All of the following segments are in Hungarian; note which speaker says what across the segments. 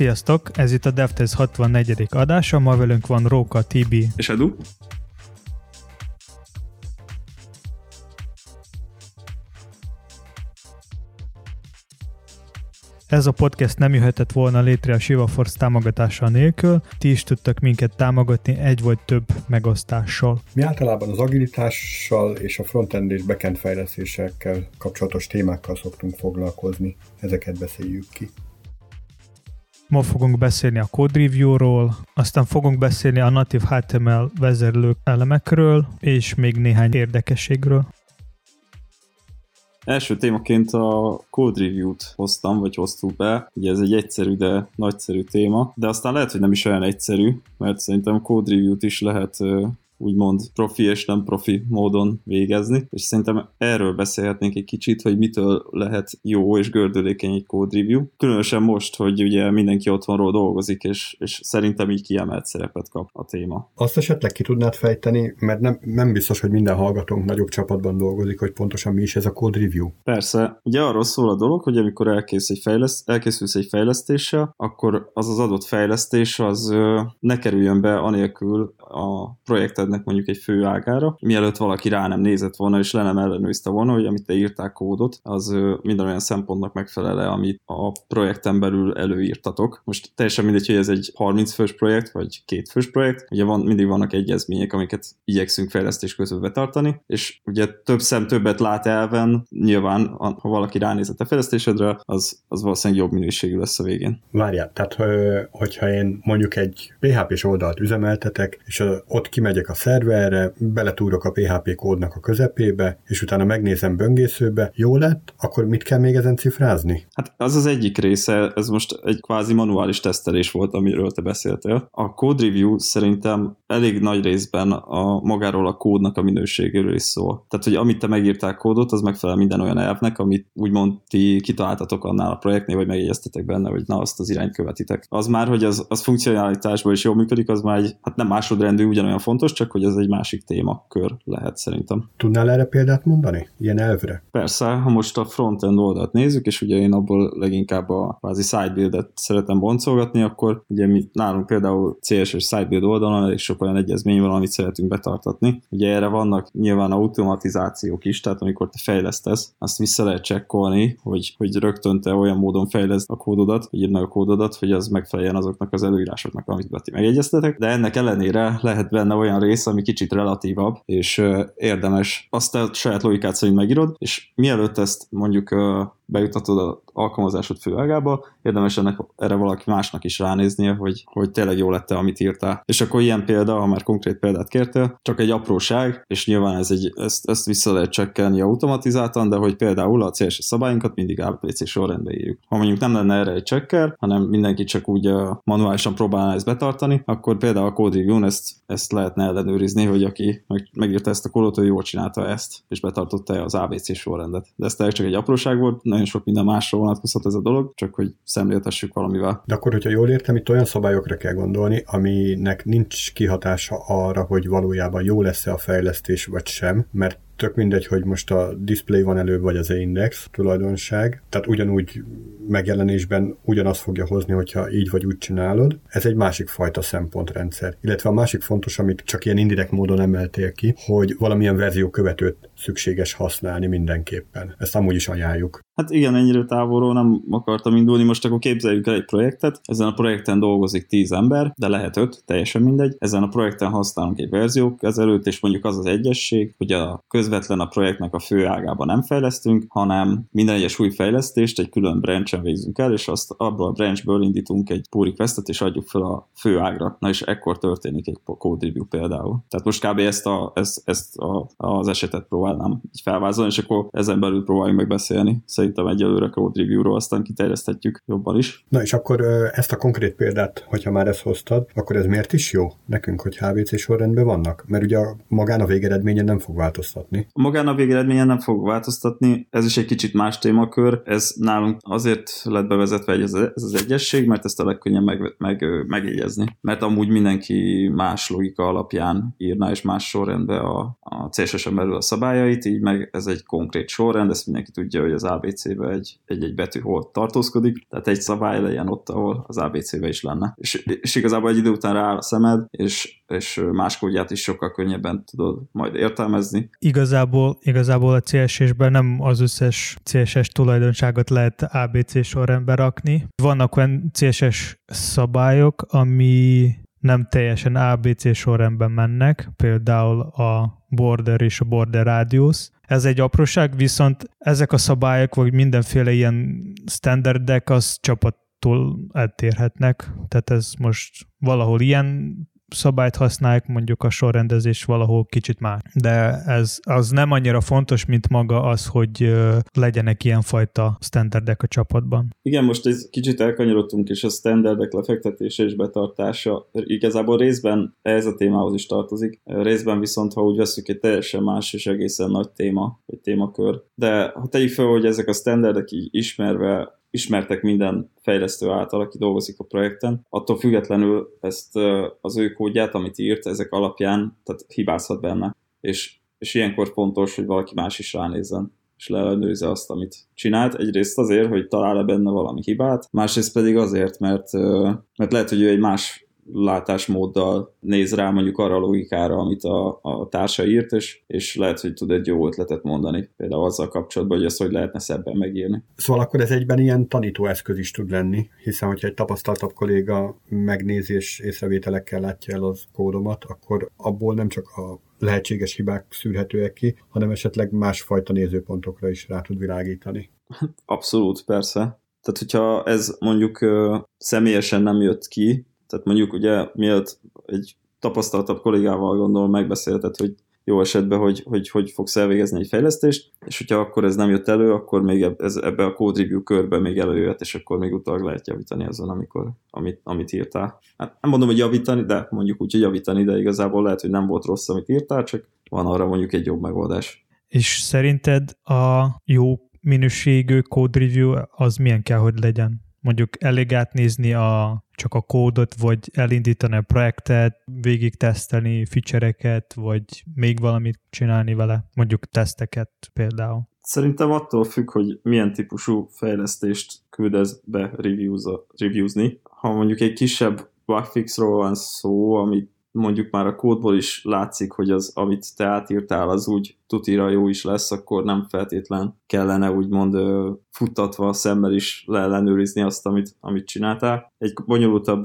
Speaker 1: Sziasztok! Ez itt a DevTest 64. adása, ma velünk van Róka, Tibi
Speaker 2: és Edu.
Speaker 1: Ez a podcast nem jöhetett volna létre a Shiva Force támogatása nélkül, ti is tudtak minket támogatni egy vagy több megosztással.
Speaker 3: Mi általában az agilitással és a frontend és backend fejlesztésekkel kapcsolatos témákkal szoktunk foglalkozni, ezeket beszéljük ki.
Speaker 1: Ma fogunk beszélni a code review-ról, aztán fogunk beszélni a native HTML vezérlő elemekről, és még néhány érdekességről.
Speaker 2: Első témaként a code review-t hoztam, vagy hoztuk be. Ugye ez egy egyszerű, de nagyszerű téma, de aztán lehet, hogy nem is olyan egyszerű, mert szerintem code review-t is lehet úgymond profi és nem profi módon végezni, és szerintem erről beszélhetnénk egy kicsit, hogy mitől lehet jó és gördülékeny egy code review. Különösen most, hogy ugye mindenki otthonról dolgozik, és, és szerintem így kiemelt szerepet kap a téma.
Speaker 3: Azt esetleg ki tudnád fejteni, mert nem, nem biztos, hogy minden hallgatónk nagyobb csapatban dolgozik, hogy pontosan mi is ez a code review.
Speaker 2: Persze, ugye arról szól a dolog, hogy amikor elkész egy fejleszt, elkészülsz egy fejlesztéssel, akkor az az adott fejlesztés az ne kerüljön be anélkül a projekted projektednek mondjuk egy fő ágára, mielőtt valaki rá nem nézett volna, és le nem ellenőrizte volna, hogy amit te írták kódot, az minden olyan szempontnak megfelele, amit a projekten belül előírtatok. Most teljesen mindegy, hogy ez egy 30 fős projekt, vagy két fős projekt, ugye van, mindig vannak egyezmények, amiket igyekszünk fejlesztés közben betartani, és ugye több szem többet lát elven, nyilván, ha valaki ránézett a fejlesztésedre, az, az valószínűleg jobb minőségű lesz a végén.
Speaker 3: Várjál, tehát hogyha én mondjuk egy PHP-s oldalt üzemeltetek, és ott kimegyek a szerverre, beletúrok a PHP kódnak a közepébe, és utána megnézem böngészőbe, jó lett, akkor mit kell még ezen cifrázni?
Speaker 2: Hát az az egyik része, ez most egy kvázi manuális tesztelés volt, amiről te beszéltél. A code review szerintem elég nagy részben a magáról a kódnak a minőségéről is szól. Tehát, hogy amit te megírtál kódot, az megfelel minden olyan elvnek, amit úgymond ti kitaláltatok annál a projektnél, vagy megjegyeztetek benne, hogy na, azt az irányt követitek. Az már, hogy az, az funkcionalitásban is jól működik, az már egy, hát nem másodrendű, ugyanolyan fontos, csak hogy ez egy másik témakör lehet szerintem.
Speaker 3: Tudnál erre példát mondani? Ilyen elvre?
Speaker 2: Persze, ha most a frontend oldalt nézzük, és ugye én abból leginkább a kvázi sidebuild-et szeretem boncolgatni, akkor ugye mi nálunk például CSS sidebuild oldalon elég sok olyan egyezmény van, amit szeretünk betartatni. Ugye erre vannak nyilván automatizációk is, tehát amikor te fejlesztesz, azt vissza lehet csekkolni, hogy, hogy rögtön te olyan módon fejleszd a kódodat, vagy írd meg a kódodat, hogy az megfeleljen azoknak az előírásoknak, amit ti megegyeztetek, de ennek ellenére lehet benne olyan rész, ami kicsit relatívabb, és érdemes. Azt a saját logikát szerint megírod, és mielőtt ezt mondjuk bejutatod a alkalmazásod főágába, érdemes ennek, erre valaki másnak is ránéznie, hogy, hogy tényleg jó lett amit írtál. És akkor ilyen példa, ha már konkrét példát kértél, csak egy apróság, és nyilván ez egy, ezt, ezt vissza lehet csekkelni automatizáltan, de hogy például a CSS szabályunkat mindig ABC sorrendbe írjuk. Ha mondjuk nem lenne erre egy csekker, hanem mindenki csak úgy manuálisan próbálná ezt betartani, akkor például a code review ezt, ezt lehetne ellenőrizni, hogy aki meg, megírta ezt a kódot, ő jól csinálta ezt, és betartotta az ABC sorrendet. De ez csak egy apróság volt, nagyon sok minden másra vonatkozhat ez a dolog, csak hogy szemléltessük valamivel.
Speaker 3: De akkor, hogyha jól értem, itt olyan szabályokra kell gondolni, aminek nincs kihatása arra, hogy valójában jó lesz-e a fejlesztés vagy sem, mert tök mindegy, hogy most a display van előbb, vagy az index tulajdonság, tehát ugyanúgy megjelenésben ugyanazt fogja hozni, hogyha így vagy úgy csinálod. Ez egy másik fajta szempontrendszer. Illetve a másik fontos, amit csak ilyen indirekt módon emeltél ki, hogy valamilyen verzió követőt szükséges használni mindenképpen. Ezt amúgy is ajánljuk.
Speaker 2: Hát igen, ennyire távolról nem akartam indulni, most akkor képzeljük el egy projektet, ezen a projekten dolgozik 10 ember, de lehet 5, teljesen mindegy. Ezen a projekten használunk egy verziókezelőt, és mondjuk az az egyesség, hogy a közvetlen a projektnek a fő ágában nem fejlesztünk, hanem minden egyes új fejlesztést egy külön branchen végzünk el, és azt abból a branchből indítunk egy pull requestet, és adjuk fel a fő ágra. Na és ekkor történik egy code review például. Tehát most kb. ezt, a, ezt, ezt a, az esetet próbálnám így felvázolni, és akkor ezen belül próbáljunk megbeszélni. Szerintem egyelőre code review-ról, aztán kiterjeszthetjük jobban is.
Speaker 3: Na és akkor ezt a konkrét példát, hogyha már ezt hoztad, akkor ez miért is jó nekünk, hogy HVC sorrendben vannak? Mert ugye magán a végeredményen nem fog változtatni. Változtatni.
Speaker 2: Magán a végeredményen nem fog változtatni, ez is egy kicsit más témakör, ez nálunk azért lett bevezetve ez, ez az egyesség, mert ezt a legkönnyebb meg, meg, megjegyezni. Mert amúgy mindenki más logika alapján írná, és más sorrendbe a, a CSS-en belül a szabályait, így meg ez egy konkrét sorrend, ezt mindenki tudja, hogy az ABC-be egy, egy, egy betű hol tartózkodik, tehát egy szabály legyen ott, ahol az ABC-be is lenne. És, és igazából egy idő után rááll a szemed, és, és más kódját is sokkal könnyebben tudod majd értelmezni.
Speaker 1: Igazából, igazából a CSS-ben nem az összes CSS tulajdonságot lehet ABC sorrendbe rakni. Vannak olyan CSS szabályok, ami nem teljesen ABC sorrendben mennek, például a border és a border radius. Ez egy apróság, viszont ezek a szabályok, vagy mindenféle ilyen standardek, az csapattól eltérhetnek. Tehát ez most valahol ilyen szabályt használják, mondjuk a sorrendezés valahol kicsit más. De ez az nem annyira fontos, mint maga az, hogy legyenek ilyenfajta standardek a csapatban.
Speaker 2: Igen, most egy kicsit elkanyarodtunk, és a standardek lefektetése és betartása igazából részben ez a témához is tartozik, részben viszont, ha úgy veszük, egy teljesen más és egészen nagy téma, vagy témakör. De ha tegyük fel, hogy ezek a standardek így ismerve ismertek minden fejlesztő által, aki dolgozik a projekten. Attól függetlenül ezt az ő kódját, amit írt, ezek alapján, tehát hibázhat benne. És, és ilyenkor fontos, hogy valaki más is ránézzen és leellenőrizze azt, amit csinált. Egyrészt azért, hogy talál-e benne valami hibát, másrészt pedig azért, mert, mert lehet, hogy ő egy más látásmóddal néz rá mondjuk arra a logikára, amit a, a társa írt, és, és lehet, hogy tud egy jó ötletet mondani, például azzal kapcsolatban, hogy ezt hogy lehetne szebben megírni.
Speaker 3: Szóval akkor ez egyben ilyen tanítóeszköz is tud lenni, hiszen hogyha egy tapasztaltabb kolléga megnézi és észrevételekkel látja el az kódomat, akkor abból nem csak a lehetséges hibák szűrhetőek ki, hanem esetleg másfajta nézőpontokra is rá tud világítani.
Speaker 2: Abszolút, persze. Tehát, hogyha ez mondjuk személyesen nem jött ki, tehát mondjuk ugye miatt egy tapasztaltabb kollégával gondolom megbeszélted, hogy jó esetben, hogy, hogy hogy fogsz elvégezni egy fejlesztést, és hogyha akkor ez nem jött elő, akkor még ez, ebbe a code review körbe még előjött, és akkor még utólag lehet javítani azon, amikor, amit, amit írtál. Hát nem mondom, hogy javítani, de mondjuk úgy, hogy javítani, de igazából lehet, hogy nem volt rossz, amit írtál, csak van arra mondjuk egy jobb megoldás.
Speaker 1: És szerinted a jó minőségű code review az milyen kell, hogy legyen? Mondjuk elég átnézni a, csak a kódot, vagy elindítani a projektet, végig tesztelni feature-eket, vagy még valamit csinálni vele, mondjuk teszteket például.
Speaker 2: Szerintem attól függ, hogy milyen típusú fejlesztést küldesz be reviewzni. Ha mondjuk egy kisebb bugfixról van szó, amit mondjuk már a kódból is látszik, hogy az, amit te átírtál, az úgy tutira jó is lesz, akkor nem feltétlen kellene úgymond futtatva szemmel is leellenőrizni azt, amit, amit csináltál. Egy bonyolultabb,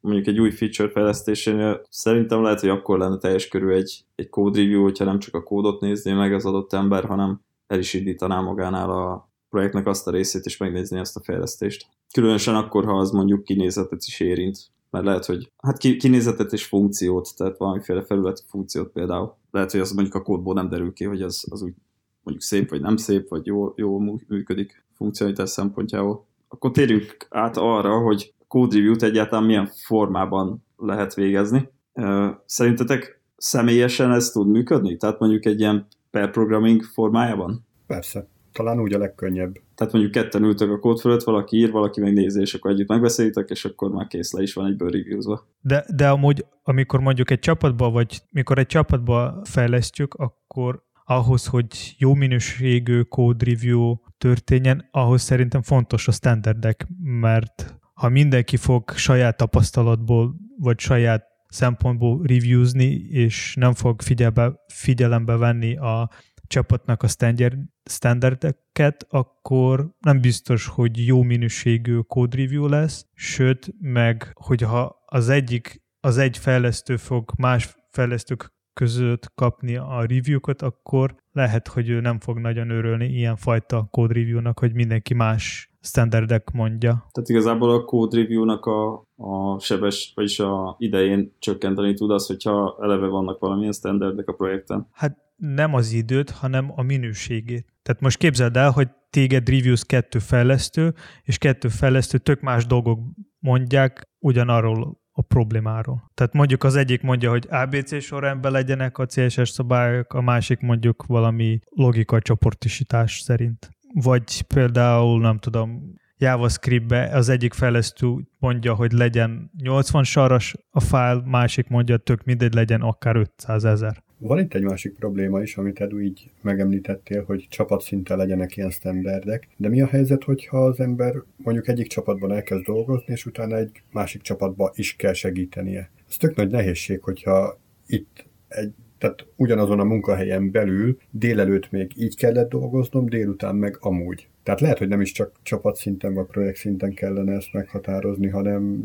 Speaker 2: mondjuk egy új feature fejlesztésénél szerintem lehet, hogy akkor lenne teljes körül egy, egy code review, hogyha nem csak a kódot nézné meg az adott ember, hanem el is indítaná magánál a projektnek azt a részét, és megnézni azt a fejlesztést. Különösen akkor, ha az mondjuk kinézetet is érint, mert lehet, hogy hát kinézetet és funkciót, tehát valamiféle felületi funkciót például. Lehet, hogy az mondjuk a kódból nem derül ki, hogy az, az úgy mondjuk szép, vagy nem szép, vagy jó, jó működik funkcionalitás szempontjából. Akkor térjünk át arra, hogy code review-t egyáltalán milyen formában lehet végezni. Szerintetek személyesen ez tud működni? Tehát mondjuk egy ilyen pair programming formájában?
Speaker 3: Persze talán úgy a legkönnyebb.
Speaker 2: Tehát mondjuk ketten ültök a kód fölött, valaki ír, valaki megnézi, és akkor együtt megbeszélitek, és akkor már kész le is van egyből reviewzva.
Speaker 1: De, de amúgy, amikor mondjuk egy csapatba, vagy mikor egy csapatba fejlesztjük, akkor ahhoz, hogy jó minőségű code review történjen, ahhoz szerintem fontos a standardek, mert ha mindenki fog saját tapasztalatból, vagy saját szempontból reviewzni, és nem fog figyelbe, figyelembe venni a csapatnak a standard, standardeket, akkor nem biztos, hogy jó minőségű code review lesz, sőt, meg hogyha az egyik, az egy fejlesztő fog más fejlesztők között kapni a review-kat, akkor lehet, hogy ő nem fog nagyon örülni ilyen fajta code review-nak, hogy mindenki más standardek mondja.
Speaker 2: Tehát igazából a code review-nak a, a sebes, vagyis a idején csökkenteni tud az, hogyha eleve vannak valamilyen standardek a projekten.
Speaker 1: Hát nem az időt, hanem a minőségét. Tehát most képzeld el, hogy téged reviews kettő fejlesztő, és kettő fejlesztő tök más dolgok mondják ugyanarról a problémáról. Tehát mondjuk az egyik mondja, hogy ABC sorrendben legyenek a CSS szabályok, a másik mondjuk valami logika csoportosítás szerint. Vagy például, nem tudom, JavaScript-be az egyik fejlesztő mondja, hogy legyen 80 saras a fájl, másik mondja, tök mindegy legyen akár 500 ezer.
Speaker 3: Van itt egy másik probléma is, amit Edu így megemlítettél, hogy csapatszinten legyenek ilyen standardek, de mi a helyzet, hogyha az ember mondjuk egyik csapatban elkezd dolgozni, és utána egy másik csapatba is kell segítenie? Ez tök nagy nehézség, hogyha itt egy tehát ugyanazon a munkahelyen belül délelőtt még így kellett dolgoznom, délután meg amúgy. Tehát lehet, hogy nem is csak csapatszinten vagy projekt szinten kellene ezt meghatározni, hanem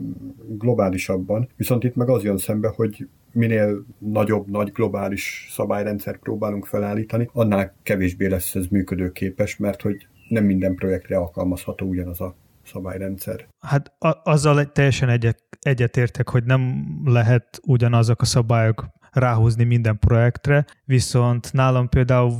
Speaker 3: globálisabban. Viszont itt meg az jön szembe, hogy minél nagyobb, nagy globális szabályrendszer próbálunk felállítani, annál kevésbé lesz ez működőképes, mert hogy nem minden projektre alkalmazható ugyanaz a szabályrendszer.
Speaker 1: Hát a- azzal teljesen egyet, egyetértek, hogy nem lehet ugyanazok a szabályok ráhúzni minden projektre, viszont nálam például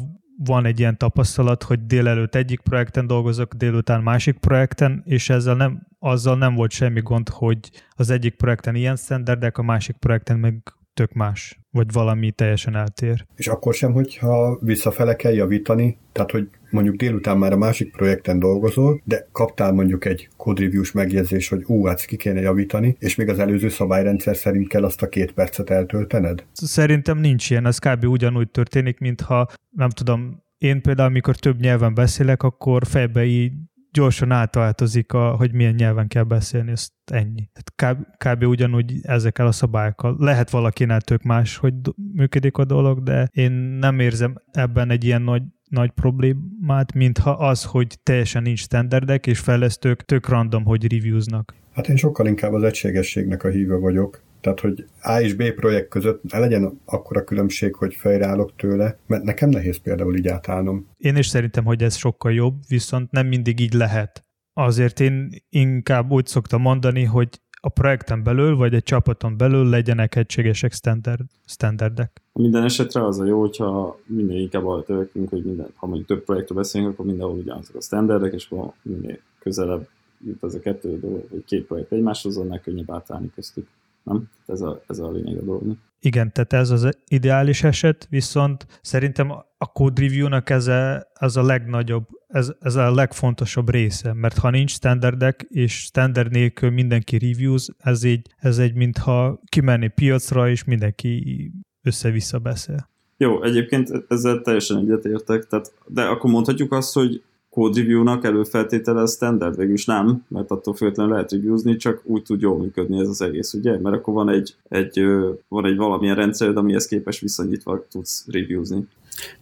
Speaker 1: van egy ilyen tapasztalat, hogy délelőtt egyik projekten dolgozok, délután másik projekten, és ezzel nem, azzal nem volt semmi gond, hogy az egyik projekten ilyen standardek, a másik projekten meg tök más, vagy valami teljesen eltér.
Speaker 3: És akkor sem, hogyha visszafele kell javítani, tehát hogy mondjuk délután már a másik projekten dolgozol, de kaptál mondjuk egy code reviews megjegyzés, hogy ú, hát ki kéne javítani, és még az előző szabályrendszer szerint kell azt a két percet eltöltened?
Speaker 1: Szerintem nincs ilyen, ez kb. ugyanúgy történik, mintha nem tudom, én például, amikor több nyelven beszélek, akkor fejbe így gyorsan átváltozik, a, hogy milyen nyelven kell beszélni, ezt ennyi. Tehát kb, kb. ugyanúgy ezekkel a szabályokkal. Lehet valakinek tök más, hogy működik a dolog, de én nem érzem ebben egy ilyen nagy nagy problémát, mintha az, hogy teljesen nincs standardek, és fejlesztők tök random, hogy reviewznak.
Speaker 3: Hát én sokkal inkább az egységességnek a híve vagyok. Tehát, hogy A és B projekt között ne legyen akkora különbség, hogy fejreállok tőle, mert nekem nehéz például így átállnom.
Speaker 1: Én is szerintem, hogy ez sokkal jobb, viszont nem mindig így lehet. Azért én inkább úgy szoktam mondani, hogy a projekten belül, vagy egy csapaton belül legyenek egységesek standard, standardek.
Speaker 2: Minden esetre az a jó, hogyha minél inkább arra törekünk, hogy minden, ha mondjuk több projektről beszélünk, akkor mindenhol ugyanazok a standardek, és akkor minél közelebb jut ez a kettő dolog, vagy két projekt egymáshoz, annál könnyebb átállni köztük. Nem? Ez a, ez a lényeg a dolognak.
Speaker 1: Igen, tehát ez az ideális eset, viszont szerintem a code review-nak ez a, ez a legnagyobb, ez, ez a legfontosabb része, mert ha nincs standardek, és standard nélkül mindenki reviews, ez egy, ez egy mintha kimenni piacra, és mindenki össze-vissza beszél.
Speaker 2: Jó, egyébként ezzel teljesen egyetértek, tehát, de akkor mondhatjuk azt, hogy code review-nak előfeltétele a standard, végülis nem, mert attól függetlenül lehet reviewzni, csak úgy tud jól működni ez az egész, ugye? Mert akkor van egy, egy, van egy valamilyen rendszered, amihez képes viszonyítva tudsz reviewzni.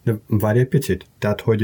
Speaker 3: De várj egy picit, tehát, hogy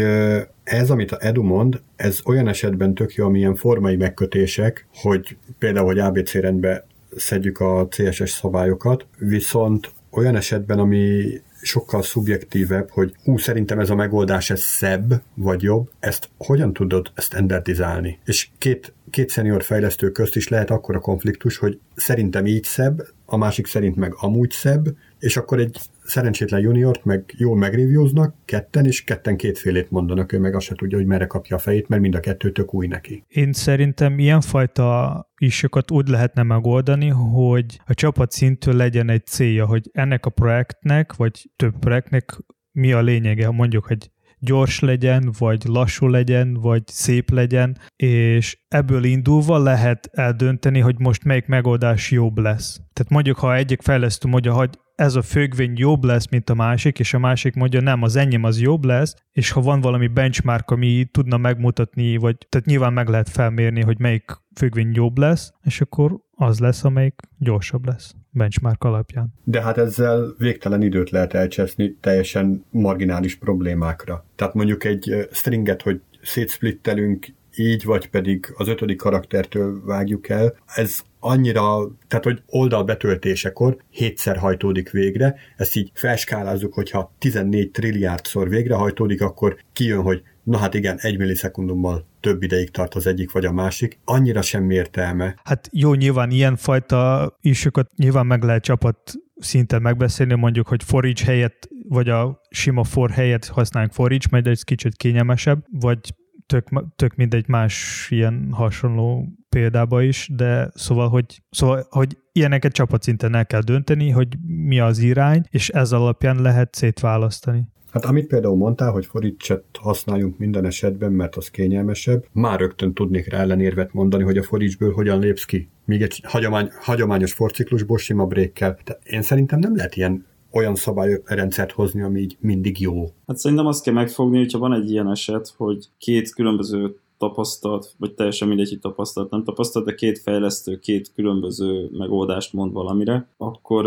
Speaker 3: ez, amit a Edu mond, ez olyan esetben tök jó, amilyen formai megkötések, hogy például, hogy ABC rendbe szedjük a CSS szabályokat, viszont olyan esetben, ami sokkal szubjektívebb, hogy ú, szerintem ez a megoldás ez szebb, vagy jobb, ezt hogyan tudod standardizálni? És két, két szenior fejlesztő közt is lehet akkora konfliktus, hogy szerintem így szebb, a másik szerint meg amúgy szebb, és akkor egy szerencsétlen juniort meg jól megreviewznak, ketten, és ketten kétfélét mondanak, ő meg azt se tudja, hogy merre kapja a fejét, mert mind a kettő tök új neki.
Speaker 1: Én szerintem ilyenfajta isokat úgy lehetne megoldani, hogy a csapat szintől legyen egy célja, hogy ennek a projektnek, vagy több projektnek mi a lényege, mondjuk, hogy gyors legyen, vagy lassú legyen, vagy szép legyen, és ebből indulva lehet eldönteni, hogy most melyik megoldás jobb lesz. Tehát mondjuk, ha egyik fejlesztő mondja, hogy ez a függvény jobb lesz, mint a másik, és a másik mondja, nem, az enyém az jobb lesz, és ha van valami benchmark, ami tudna megmutatni, vagy tehát nyilván meg lehet felmérni, hogy melyik függvény jobb lesz, és akkor az lesz, amelyik gyorsabb lesz benchmark alapján.
Speaker 3: De hát ezzel végtelen időt lehet elcseszni teljesen marginális problémákra. Tehát mondjuk egy stringet, hogy szétsplittelünk így, vagy pedig az ötödik karaktertől vágjuk el, ez annyira, tehát hogy oldal betöltésekor hétszer hajtódik végre, ezt így felskálázzuk, hogyha 14 trilliárdszor végrehajtódik, akkor kijön, hogy na hát igen, egy millisekundummal több ideig tart az egyik vagy a másik, annyira semmi értelme.
Speaker 1: Hát jó, nyilván ilyenfajta isokat nyilván meg lehet csapat szinten megbeszélni, mondjuk, hogy for each helyett, vagy a sima for helyett használunk for each, majd egy kicsit kényelmesebb, vagy tök, tök mindegy más ilyen hasonló példába is, de szóval, hogy, szóval, hogy ilyeneket csapatszinten el kell dönteni, hogy mi az irány, és ez alapján lehet szétválasztani.
Speaker 3: Hát amit például mondtál, hogy fordítset használjunk minden esetben, mert az kényelmesebb, már rögtön tudnék rá ellenérvet mondani, hogy a fordítsből hogyan lépsz ki. Míg egy hagyomány, hagyományos forciklusból sima brékkel. Én szerintem nem lehet ilyen olyan szabályrendszert hozni, ami így mindig jó.
Speaker 2: Hát szerintem azt kell megfogni, hogyha van egy ilyen eset, hogy két különböző tapasztalt, vagy teljesen mindegy, hogy tapasztalt, nem tapasztalt, de két fejlesztő két különböző megoldást mond valamire, akkor,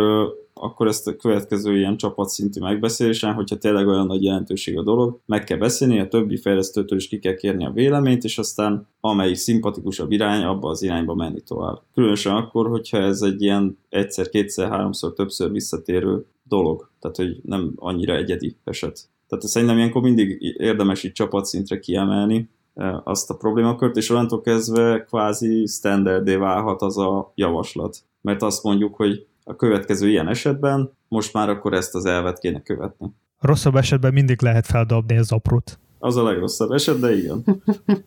Speaker 2: akkor ezt a következő ilyen csapatszintű megbeszélésen, hogyha tényleg olyan nagy jelentőség a dolog, meg kell beszélni, a többi fejlesztőtől is ki kell kérni a véleményt, és aztán amelyik szimpatikusabb irány, abba az irányba menni tovább. Különösen akkor, hogyha ez egy ilyen egyszer, kétszer, háromszor, többször visszatérő dolog, tehát hogy nem annyira egyedi eset. Tehát szerintem ilyenkor mindig érdemes így csapatszintre kiemelni, azt a problémakört, és onnantól kezdve kvázi standardé válhat az a javaslat. Mert azt mondjuk, hogy a következő ilyen esetben most már akkor ezt az elvet kéne követni.
Speaker 1: Rosszabb esetben mindig lehet feldobni az aprót.
Speaker 2: Az a legrosszabb eset, de igen.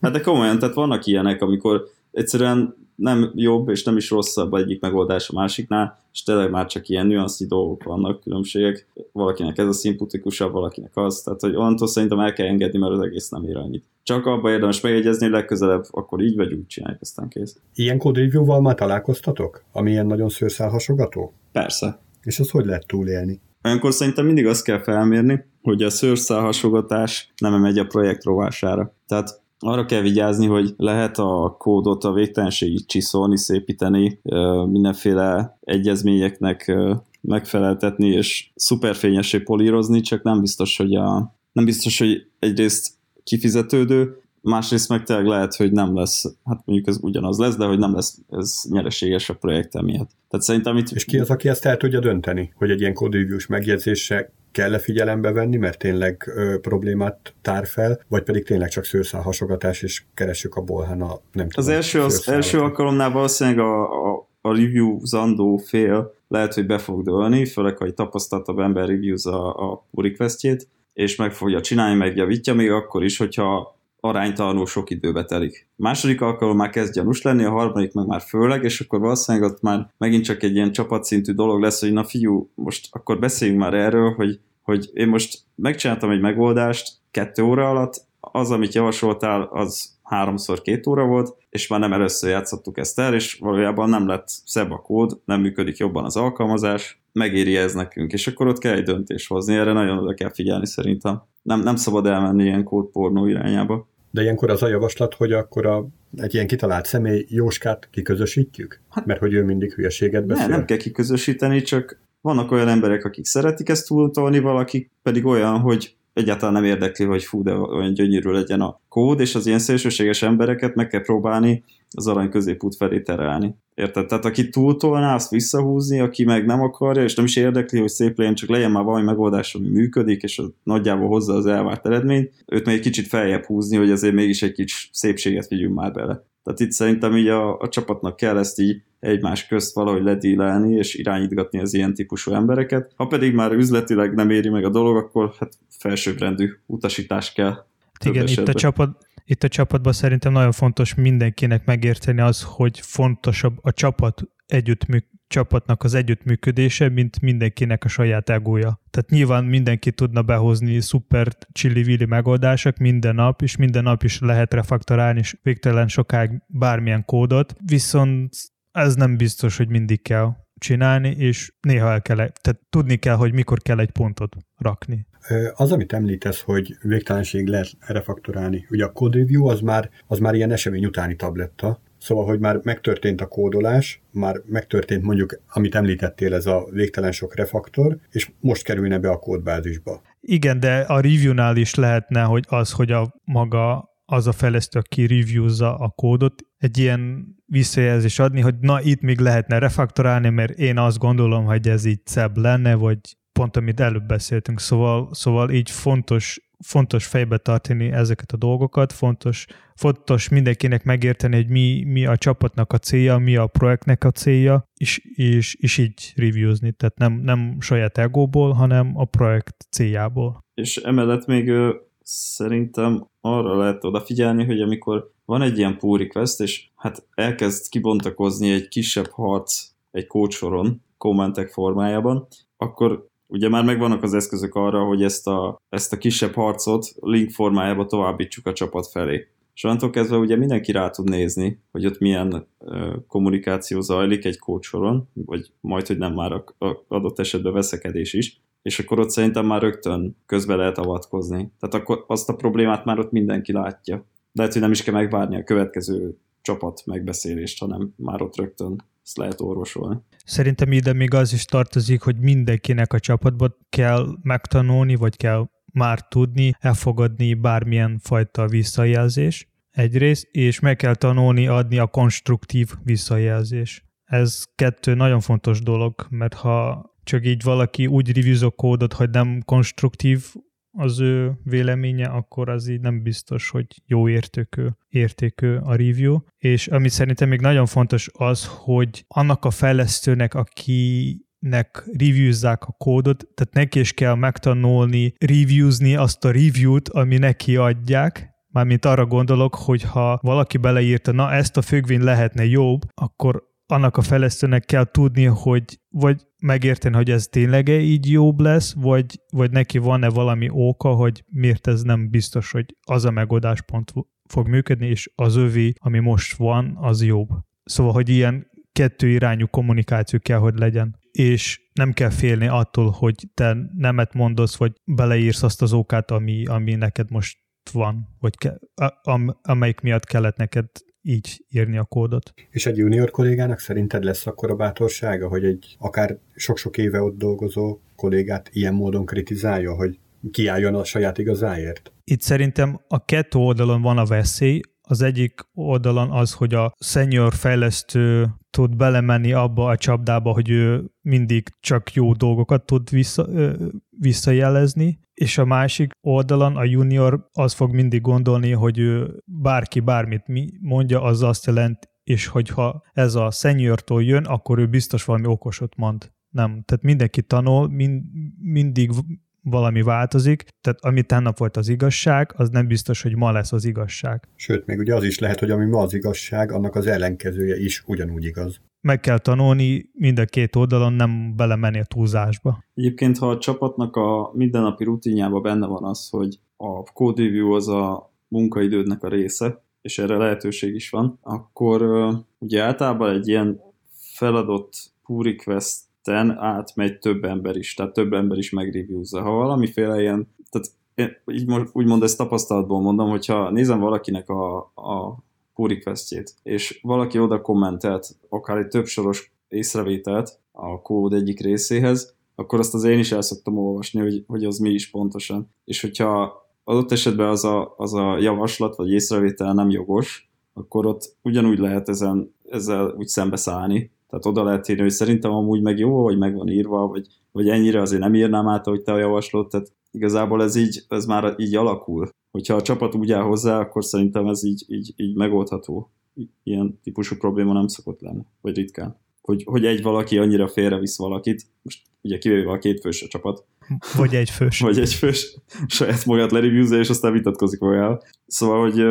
Speaker 2: Hát de komolyan, tehát vannak ilyenek, amikor egyszerűen nem jobb és nem is rosszabb egyik megoldás a másiknál, és tényleg már csak ilyen nüansznyi dolgok vannak, különbségek. Valakinek ez a szimpatikusabb, valakinek az. Tehát, hogy onnantól szerintem el kell engedni, mert az egész nem ér annyit. Csak abba érdemes megjegyezni, hogy legközelebb akkor így vagy úgy csináljuk, aztán kész.
Speaker 3: Ilyen code review-val már találkoztatok? Ami ilyen nagyon szőrszálhasogató?
Speaker 2: Persze.
Speaker 3: És az hogy lehet túlélni?
Speaker 2: Olyankor szerintem mindig azt kell felmérni, hogy a szőrszálhasogatás nem megy a projekt rovására. Tehát arra kell vigyázni, hogy lehet a kódot a végtelenségig csiszolni, szépíteni, mindenféle egyezményeknek megfeleltetni, és szuperfényessé polírozni, csak nem biztos, hogy, a, nem biztos, hogy egyrészt kifizetődő, másrészt meg tényleg lehet, hogy nem lesz, hát mondjuk ez ugyanaz lesz, de hogy nem lesz ez nyereséges a projekt miatt. Tehát szerintem itt...
Speaker 3: És ki az, aki ezt el tudja dönteni, hogy egy ilyen kódreviews megjegyzése kell-e figyelembe venni, mert tényleg ö, problémát tár fel, vagy pedig tényleg csak szőrszál hasogatás, és keressük a bolhán a nem
Speaker 2: tudom. Az első, az első alkalomnál valószínűleg a, a, a review zandó fél lehet, hogy be fog dőlni, főleg, hogy tapasztaltabb ember reviews a, a requestjét, és meg fogja csinálni, megjavítja, még akkor is, hogyha aránytalanul sok időbe telik. Második alkalom már kezd gyanús lenni, a harmadik meg már főleg, és akkor valószínűleg ott már megint csak egy ilyen csapatszintű dolog lesz, hogy na fiú, most akkor beszéljünk már erről, hogy, hogy én most megcsináltam egy megoldást kettő óra alatt, az, amit javasoltál, az háromszor két óra volt, és már nem először játszottuk ezt el, és valójában nem lett szebb a kód, nem működik jobban az alkalmazás, megéri ez nekünk, és akkor ott kell egy döntés hozni, erre nagyon oda kell figyelni szerintem. Nem, nem szabad elmenni ilyen kódpornó irányába.
Speaker 3: De ilyenkor az a javaslat, hogy akkor a, egy ilyen kitalált személy Jóskát kiközösítjük? Hát, Mert hogy ő mindig hülyeséget beszél?
Speaker 2: Ne, nem kell kiközösíteni, csak vannak olyan emberek, akik szeretik ezt túltolni, valakik pedig olyan, hogy egyáltalán nem érdekli, hogy fú, de olyan gyönyörű legyen a kód, és az ilyen szélsőséges embereket meg kell próbálni az arany középút felé terelni. Érted? Tehát aki túltolná, azt visszahúzni, aki meg nem akarja, és nem is érdekli, hogy szép legyen, csak legyen már valami megoldás, ami működik, és az nagyjából hozza az elvárt eredményt, őt még egy kicsit feljebb húzni, hogy azért mégis egy kicsit szépséget vigyünk már bele. Tehát itt szerintem így a, a csapatnak kell ezt így egymás közt valahogy ledílelni és irányítgatni az ilyen típusú embereket. Ha pedig már üzletileg nem éri meg a dolog, akkor hát felsőbbrendű utasítás kell.
Speaker 1: Igen, itt a, csapat, itt a csapatban szerintem nagyon fontos mindenkinek megérteni az, hogy fontosabb a csapat együttműk, csapatnak az együttműködése, mint mindenkinek a saját egója. Tehát nyilván mindenki tudna behozni szuper chili megoldások minden nap, és minden nap is lehet refaktorálni, és végtelen sokáig bármilyen kódot, viszont ez nem biztos, hogy mindig kell csinálni, és néha el kell, tehát tudni kell, hogy mikor kell egy pontot rakni.
Speaker 3: Az, amit említesz, hogy végtelenség lehet refaktorálni, ugye a code review az már, az már ilyen esemény utáni tabletta, Szóval, hogy már megtörtént a kódolás, már megtörtént mondjuk, amit említettél, ez a végtelen sok refaktor, és most kerülne be a kódbázisba.
Speaker 1: Igen, de a review-nál is lehetne, hogy az, hogy a maga az a fejlesztő, aki reviewza a kódot, egy ilyen visszajelzés adni, hogy na itt még lehetne refaktorálni, mert én azt gondolom, hogy ez így szebb lenne, vagy pont amit előbb beszéltünk, szóval, szóval így fontos, fontos fejbe tartani ezeket a dolgokat, fontos, fontos mindenkinek megérteni, hogy mi, mi a csapatnak a célja, mi a projektnek a célja, és, és, és így reviewzni, tehát nem, nem saját egóból, hanem a projekt céljából.
Speaker 2: És emellett még szerintem arra lehet odafigyelni, hogy amikor van egy ilyen pull request, és hát elkezd kibontakozni egy kisebb harc egy kócsoron, kommentek formájában, akkor ugye már megvannak az eszközök arra, hogy ezt a, ezt a kisebb harcot link formájába továbbítsuk a csapat felé. És onnantól kezdve ugye mindenki rá tud nézni, hogy ott milyen ö, kommunikáció zajlik egy kócsoron, vagy majd, hogy nem már a, a adott esetben veszekedés is, és akkor ott szerintem már rögtön közbe lehet avatkozni. Tehát akkor azt a problémát már ott mindenki látja. Lehet, hogy nem is kell megvárni a következő csapat megbeszélést, hanem már ott rögtön ezt lehet orvosolni.
Speaker 1: Szerintem ide még az is tartozik, hogy mindenkinek a csapatban kell megtanulni, vagy kell már tudni, elfogadni bármilyen fajta visszajelzés egyrészt, és meg kell tanulni adni a konstruktív visszajelzés. Ez kettő nagyon fontos dolog, mert ha csak így valaki úgy reviewz a kódot, hogy nem konstruktív az ő véleménye, akkor az így nem biztos, hogy jó értékű, értékű a review. És ami szerintem még nagyon fontos az, hogy annak a fejlesztőnek, aki nek reviewzzák a kódot, tehát neki is kell megtanulni reviewzni azt a review-t, ami neki adják, Mármint arra gondolok, hogy ha valaki beleírta, na ezt a függvény lehetne jobb, akkor annak a fejlesztőnek kell tudni, hogy vagy megérteni, hogy ez tényleg így jobb lesz, vagy, vagy neki van-e valami oka, hogy miért ez nem biztos, hogy az a megoldáspont fog működni, és az övé, ami most van, az jobb. Szóval, hogy ilyen kettő irányú kommunikáció kell, hogy legyen. És nem kell félni attól, hogy te nemet mondasz, vagy beleírsz azt az okát, ami, ami neked most van, vagy ke, am, amelyik miatt kellett neked így írni a kódot.
Speaker 3: És egy junior kollégának szerinted lesz akkor a bátorsága, hogy egy akár sok-sok éve ott dolgozó kollégát ilyen módon kritizálja, hogy kiálljon a saját igazáért?
Speaker 1: Itt szerintem a kettő oldalon van a veszély, az egyik oldalon az, hogy a senior fejlesztő tud belemenni abba a csapdába, hogy ő mindig csak jó dolgokat tud vissza, visszajelezni, és a másik oldalon a junior az fog mindig gondolni, hogy ő bárki bármit mondja, az azt jelent, és hogyha ez a seniortól jön, akkor ő biztos valami okosot mond. Nem. Tehát mindenki tanul, mind, mindig valami változik, tehát ami tennap volt az igazság, az nem biztos, hogy ma lesz az igazság.
Speaker 3: Sőt, még ugye az is lehet, hogy ami ma az igazság, annak az ellenkezője is ugyanúgy igaz.
Speaker 1: Meg kell tanulni mind a két oldalon, nem belemenni a túlzásba.
Speaker 2: Egyébként, ha a csapatnak a mindennapi rutinjában benne van az, hogy a code review az a munkaidődnek a része, és erre lehetőség is van, akkor ugye általában egy ilyen feladott pull request ten átmegy több ember is, tehát több ember is megreviewzza. Ha valamiféle ilyen, tehát én így úgymond ezt tapasztalatból mondom, hogyha nézem valakinek a, a pull requestjét, és valaki oda kommentelt akár egy több soros észrevételt a kód egyik részéhez, akkor azt az én is el szoktam olvasni, hogy, hogy az mi is pontosan. És hogyha adott esetben az a, az a javaslat vagy észrevétel nem jogos, akkor ott ugyanúgy lehet ezen, ezzel úgy szembeszállni, tehát oda lehet írni, hogy szerintem amúgy meg jó, hogy meg van írva, vagy, vagy ennyire azért nem írnám át, hogy te a javaslod, tehát igazából ez így, ez már így alakul. Hogyha a csapat úgy áll hozzá, akkor szerintem ez így, így, így megoldható. Ilyen típusú probléma nem szokott lenni, vagy ritkán. Hogy, hogy egy valaki annyira félrevisz valakit, most ugye kivéve a két fős a csapat.
Speaker 1: Vagy egy fős.
Speaker 2: vagy egy fős saját magát lereviewzza, és aztán vitatkozik olyan. Szóval, hogy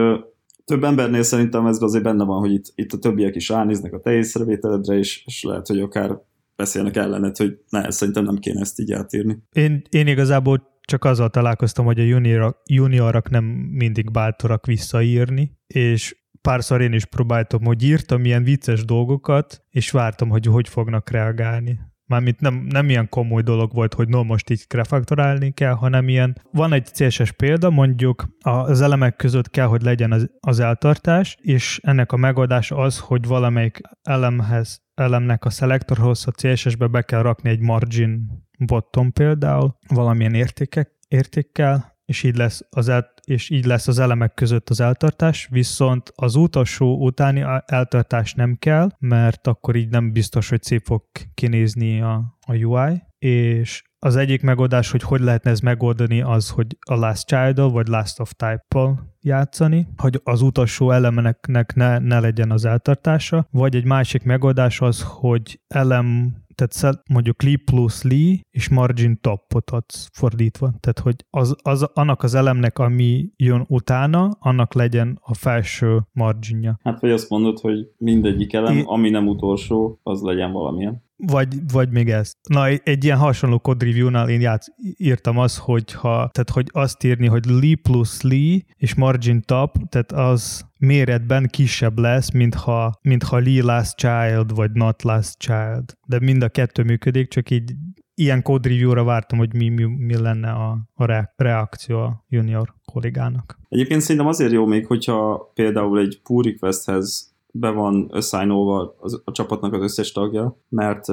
Speaker 2: több embernél szerintem ez azért benne van, hogy itt, itt a többiek is ránéznek a te észrevételedre, és, és lehet, hogy akár beszélnek ellened, hogy ne, szerintem nem kéne ezt így átírni.
Speaker 1: Én, én igazából csak azzal találkoztam, hogy a juniorok, juniorok nem mindig bátorak visszaírni, és párszor én is próbáltam, hogy írtam ilyen vicces dolgokat, és vártam, hogy hogy fognak reagálni. Mármint nem, nem ilyen komoly dolog volt, hogy no, most így refaktorálni kell, hanem ilyen, van egy CSS példa, mondjuk az elemek között kell, hogy legyen az, az eltartás, és ennek a megoldás az, hogy valamelyik elemhez, elemnek a szelektorhoz a CSS-be be kell rakni egy margin bottom például, valamilyen értékek, értékkel, és így lesz az el, és így lesz az elemek között az eltartás, viszont az utolsó utáni eltartás nem kell, mert akkor így nem biztos, hogy szép fog kinézni a, a UI, és az egyik megoldás, hogy hogy lehetne ez megoldani, az, hogy a last child vagy last of type-pal játszani, hogy az utolsó elemeneknek ne, ne legyen az eltartása, vagy egy másik megoldás az, hogy elem tehát mondjuk Lee plusz Lee, és margin topot adsz fordítva. Tehát, hogy az, az, annak az elemnek, ami jön utána, annak legyen a felső marginja.
Speaker 2: Hát vagy azt mondod, hogy mindegyik elem, é... ami nem utolsó, az legyen valamilyen.
Speaker 1: Vagy, vagy még ez. Na, egy ilyen hasonló code review-nál én játsz, írtam azt, hogy ha, tehát hogy azt írni, hogy Lee plus Lee és margin top, tehát az méretben kisebb lesz, mintha, mintha Lee last child, vagy not last child. De mind a kettő működik, csak így ilyen code review-ra vártam, hogy mi, mi, mi lenne a, a reakció a junior kollégának.
Speaker 2: Egyébként szerintem azért jó még, hogyha például egy pull requesthez be van assignolva az, a csapatnak az összes tagja, mert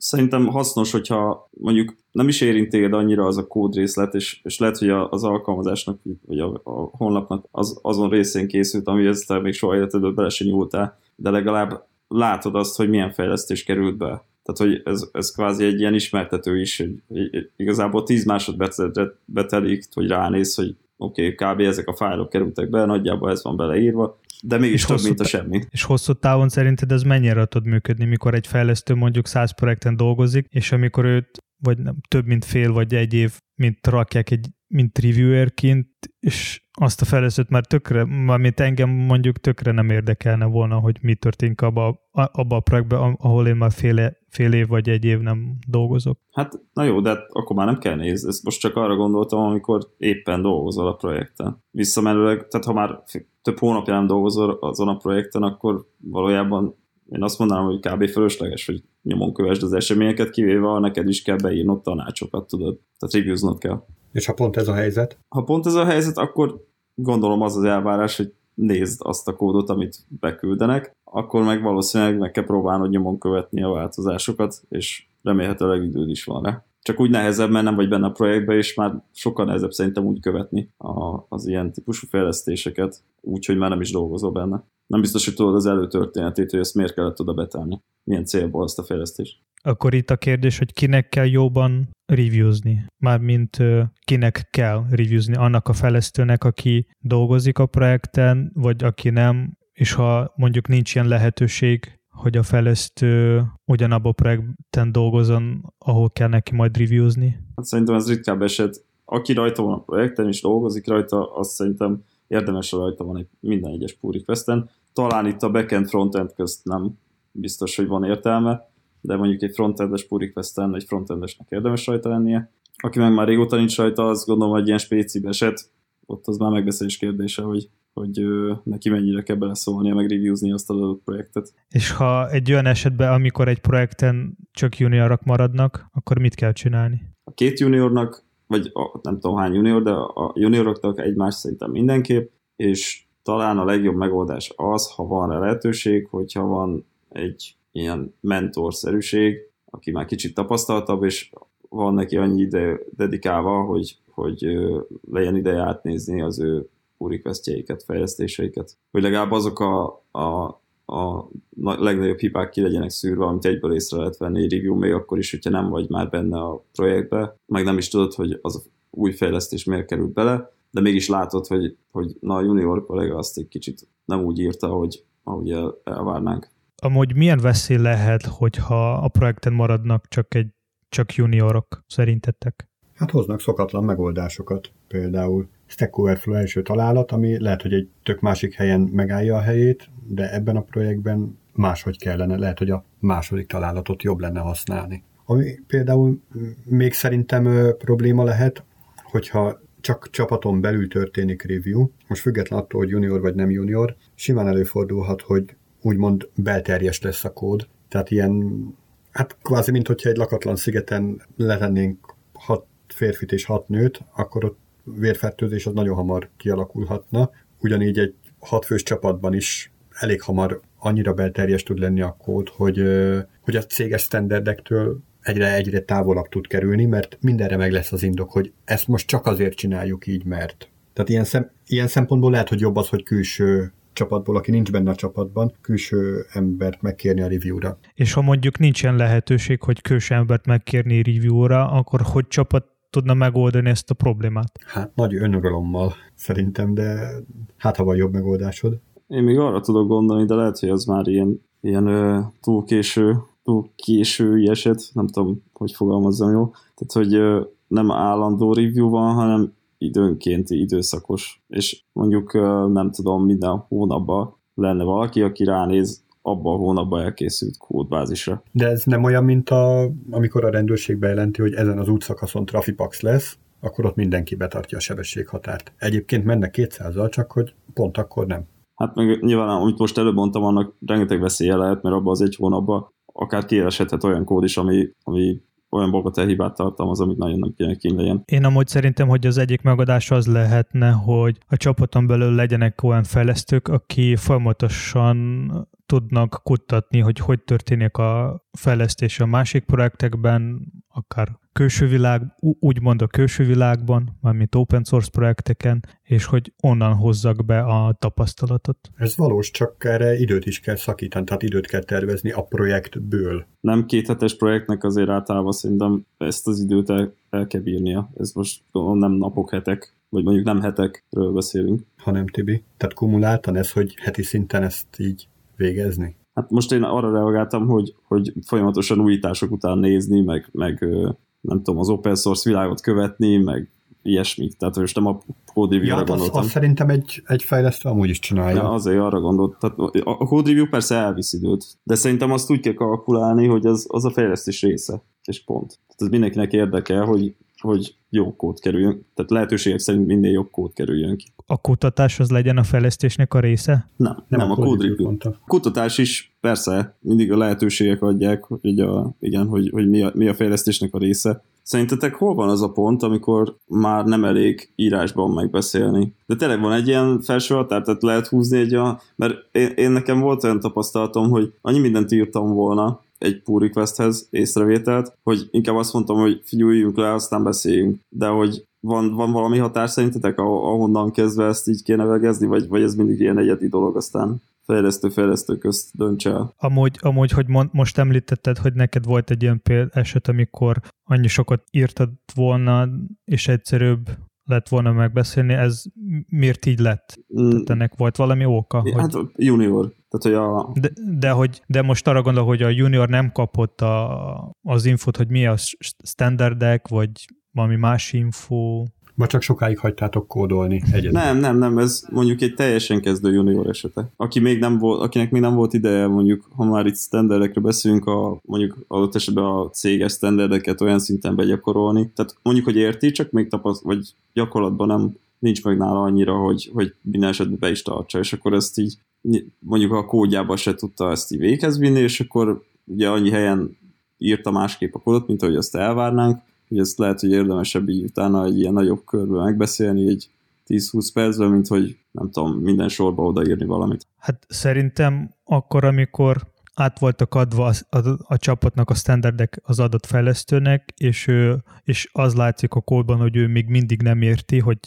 Speaker 2: szerintem hasznos, hogyha mondjuk nem is érint téged annyira az a kódrészlet, és, és lehet, hogy az alkalmazásnak, vagy a, a honlapnak az, azon részén készült, ami ezt még soha életedből bele se nyúltál, de legalább látod azt, hogy milyen fejlesztés került be. Tehát, hogy ez, ez kvázi egy ilyen ismertető is, hogy igazából 10 másodpercet betelik, hogy ránéz, hogy oké, okay, kb. ezek a fájlok kerültek be, nagyjából ez van beleírva, de mégis több, mint a semmi.
Speaker 1: És hosszú távon szerinted ez mennyire tud működni, mikor egy fejlesztő mondjuk 100 projekten dolgozik, és amikor őt vagy nem, több mint fél vagy egy év, mint rakják egy mint reviewerként, és azt a fejlesztőt már tökre, mármint engem mondjuk tökre nem érdekelne volna, hogy mi történik abba, abba a projektben, ahol én már fél, fél év vagy egy év nem dolgozok.
Speaker 2: Hát, na jó, de akkor már nem kell nézni. Ezt most csak arra gondoltam, amikor éppen dolgozol a projekten. Visszamenőleg, tehát ha már több hónapja nem dolgozol azon a projekten, akkor valójában én azt mondanám, hogy kb. fölösleges, hogy nyomon kövesd az eseményeket, kivéve ha neked is kell beírnod tanácsokat, tudod. Tehát reviewznod kell.
Speaker 3: És ha pont ez a helyzet?
Speaker 2: Ha pont ez a helyzet, akkor gondolom az az elvárás, hogy nézd azt a kódot, amit beküldenek, akkor meg valószínűleg meg kell próbálnod nyomon követni a változásokat, és remélhetőleg időd is van rá. Csak úgy nehezebb, mert nem vagy benne a projektben, és már sokkal nehezebb szerintem úgy követni a, az ilyen típusú fejlesztéseket, úgyhogy már nem is dolgozol benne. Nem biztos, hogy tudod az előtörténetét, hogy ezt miért kellett oda betenni. Milyen célból azt a fejlesztést.
Speaker 1: Akkor itt a kérdés, hogy kinek kell jobban reviewzni, mármint kinek kell reviewzni, annak a fejlesztőnek, aki dolgozik a projekten, vagy aki nem, és ha mondjuk nincs ilyen lehetőség, hogy a fejlesztő ugyanabban a projekten dolgozon, ahol kell neki majd reviewzni?
Speaker 2: Hát szerintem ez ritkább eset. Aki rajta van a projekten és dolgozik rajta, azt szerintem érdemes rajta van egy minden egyes pull requesten. Talán itt a backend frontend közt nem biztos, hogy van értelme, de mondjuk egy frontendes pull requesten egy frontendesnek érdemes rajta lennie. Aki meg már régóta nincs rajta, azt gondolom, hogy ilyen spécibe eset, ott az már megbeszélés kérdése, hogy hogy neki mennyire kell beleszólnia, meg reviewzni azt az adott projektet.
Speaker 1: És ha egy olyan esetben, amikor egy projekten csak juniorok maradnak, akkor mit kell csinálni?
Speaker 2: A két juniornak, vagy a, nem tudom hány junior, de a junioroknak egymás szerintem mindenképp, és talán a legjobb megoldás az, ha van rá lehetőség, hogyha van egy ilyen mentorszerűség, aki már kicsit tapasztaltabb, és van neki annyi ide dedikálva, hogy, hogy legyen ideje átnézni az ő requestjeiket, fejlesztéseiket, hogy legalább azok a, a, a legnagyobb hibák ki legyenek szűrve, amit egyből észre lehet venni egy review, még akkor is, hogyha nem vagy már benne a projektbe, meg nem is tudod, hogy az új fejlesztés miért került bele, de mégis látod, hogy, hogy na a junior kollega azt egy kicsit nem úgy írta, hogy ahogy el, elvárnánk.
Speaker 1: Amúgy milyen veszély lehet, hogyha a projekten maradnak csak egy csak juniorok szerintetek?
Speaker 3: Hát hoznak szokatlan megoldásokat. Például Stack Overflow első találat, ami lehet, hogy egy tök másik helyen megállja a helyét, de ebben a projektben máshogy kellene, lehet, hogy a második találatot jobb lenne használni. Ami például még szerintem ö, probléma lehet, hogyha csak csapaton belül történik review, most független attól, hogy junior vagy nem junior, simán előfordulhat, hogy úgymond belterjes lesz a kód. Tehát ilyen, hát kvázi, mint hogyha egy lakatlan szigeten letennénk hat férfit és hat nőt, akkor ott vérfertőzés az nagyon hamar kialakulhatna. Ugyanígy egy hatfős csapatban is elég hamar annyira belterjes tud lenni a kód, hogy, hogy a céges standardektől egyre egyre távolabb tud kerülni, mert mindenre meg lesz az indok, hogy ezt most csak azért csináljuk így, mert. Tehát ilyen, szem, ilyen szempontból lehet, hogy jobb az, hogy külső csapatból, aki nincs benne a csapatban, külső embert megkérni a review-ra.
Speaker 1: És ha mondjuk nincsen lehetőség, hogy külső embert megkérni review-ra, akkor hogy csapat tudna megoldani ezt a problémát?
Speaker 3: Hát nagy önuralommal szerintem, de hát ha van jobb megoldásod.
Speaker 2: Én még arra tudok gondolni, de lehet, hogy az már ilyen, ilyen ö, túl késő késői eset, nem tudom, hogy fogalmazzam jó. Tehát, hogy nem állandó review van, hanem időnkénti, időszakos. És mondjuk nem tudom, minden hónapban lenne valaki, aki ránéz abban a hónapban elkészült kódbázisra.
Speaker 3: De ez nem olyan, mint a, amikor a rendőrség bejelenti, hogy ezen az útszakaszon trafipax lesz, akkor ott mindenki betartja a sebességhatárt. Egyébként mennek 200 csak hogy pont akkor nem.
Speaker 2: Hát meg nyilván, amit most előbb mondtam, annak rengeteg veszélye lehet, mert abban az egy hónapban akár kielesedhet olyan kód is, ami, ami olyan Bogotel hibát tartalmaz, amit nagyon nem kéne kín legyen.
Speaker 1: Én amúgy szerintem, hogy az egyik megoldás az lehetne, hogy a csapaton belül legyenek olyan fejlesztők, aki folyamatosan tudnak kutatni, hogy hogy történik a fejlesztés a másik projektekben, akár külső világ, úgymond a külső világban, mármint open source projekteken, és hogy onnan hozzak be a tapasztalatot.
Speaker 3: Ez valós, csak erre időt is kell szakítani, tehát időt kell tervezni a projektből.
Speaker 2: Nem kéthetes projektnek azért általában szerintem ezt az időt el, el kell bírnia. Ez most nem napok, hetek, vagy mondjuk nem hetekről beszélünk.
Speaker 3: Hanem Tibi. Tehát kumuláltan ez, hogy heti szinten ezt így végezni?
Speaker 2: Hát most én arra reagáltam, hogy, hogy folyamatosan újítások után nézni, meg, meg nem tudom, az open source világot követni, meg ilyesmi. Tehát most nem a code ja, gondoltam.
Speaker 3: Azt, azt szerintem egy, egy fejlesztő amúgy is csinálja.
Speaker 2: Ja, azért arra gondolt. Tehát a code review persze elvisz időt, de szerintem azt úgy kell kalkulálni, hogy az, az a fejlesztés része, és pont. Tehát ez mindenkinek érdekel, hogy hogy jó kód kerüljön, tehát lehetőségek szerint minél jobb kód kerüljön ki.
Speaker 1: A kutatás az legyen a fejlesztésnek a része?
Speaker 2: Nem, nem, nem a, a kód review. Kutatás is persze, mindig a lehetőségek adják, hogy, a, igen, hogy, hogy mi, a, mi a fejlesztésnek a része. Szerintetek hol van az a pont, amikor már nem elég írásban megbeszélni? De tényleg van egy ilyen felső határ, tehát lehet húzni egy a... Mert én, én nekem volt olyan tapasztalatom, hogy annyi mindent írtam volna, egy pull requesthez észrevételt, hogy inkább azt mondtam, hogy figyeljünk le, aztán beszéljünk. De hogy van, van valami határ szerintetek, ahonnan kezdve ezt így kéne vegezni, vagy, vagy ez mindig ilyen egyedi dolog, aztán fejlesztő-fejlesztő közt dönts el.
Speaker 1: Amúgy, amúgy hogy mond, most említetted, hogy neked volt egy ilyen péld eset, amikor annyi sokat írtad volna, és egyszerűbb lett volna megbeszélni, ez miért így lett? Mm. Tehát ennek volt valami oka?
Speaker 2: Hát hogy... junior. Tehát, hogy a...
Speaker 1: de, de, hogy, de most arra gondol, hogy a junior nem kapott a, az infot, hogy mi a standardek, vagy valami más info.
Speaker 3: Ma csak sokáig hagytátok kódolni egyedül.
Speaker 2: Nem, nem, nem, ez mondjuk egy teljesen kezdő junior esete. Aki még nem volt, akinek még nem volt ideje, mondjuk, ha már itt standardekről beszélünk, a, mondjuk adott esetben a céges standardeket olyan szinten begyakorolni. Tehát mondjuk, hogy érti, csak még tapaszt, vagy gyakorlatban nem nincs meg nála annyira, hogy, hogy minden esetben be is tartsa, és akkor ezt így mondjuk a kódjába se tudta ezt így véghez vinni, és akkor ugye annyi helyen írta másképp a kódot, mint ahogy azt elvárnánk, hogy ezt lehet, hogy érdemesebb így utána egy ilyen nagyobb körben megbeszélni, egy 10-20 percben, mint hogy nem tudom, minden sorba odaírni valamit.
Speaker 1: Hát szerintem akkor, amikor át voltak adva a, a, a csapatnak a standardek az adott fejlesztőnek, és, ő, és az látszik a kódban, hogy ő még mindig nem érti, hogy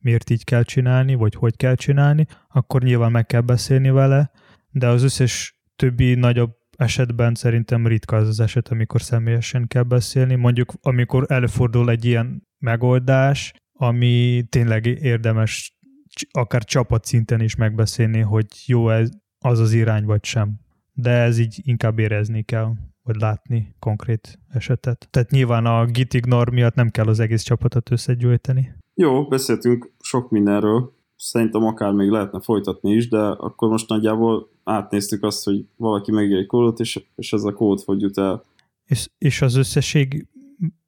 Speaker 1: miért így kell csinálni, vagy hogy kell csinálni, akkor nyilván meg kell beszélni vele, de az összes többi nagyobb esetben szerintem ritka az az eset, amikor személyesen kell beszélni. Mondjuk, amikor előfordul egy ilyen megoldás, ami tényleg érdemes akár csapatszinten is megbeszélni, hogy jó ez az az irány, vagy sem. De ez így inkább érezni kell, vagy látni konkrét esetet. Tehát nyilván a git ignore miatt nem kell az egész csapatot összegyűjteni.
Speaker 2: Jó, beszéltünk sok mindenről, szerintem akár még lehetne folytatni is, de akkor most nagyjából átnéztük azt, hogy valaki megír egy kódot, és, és ez a kód hogy jut el.
Speaker 1: És, és az összesség,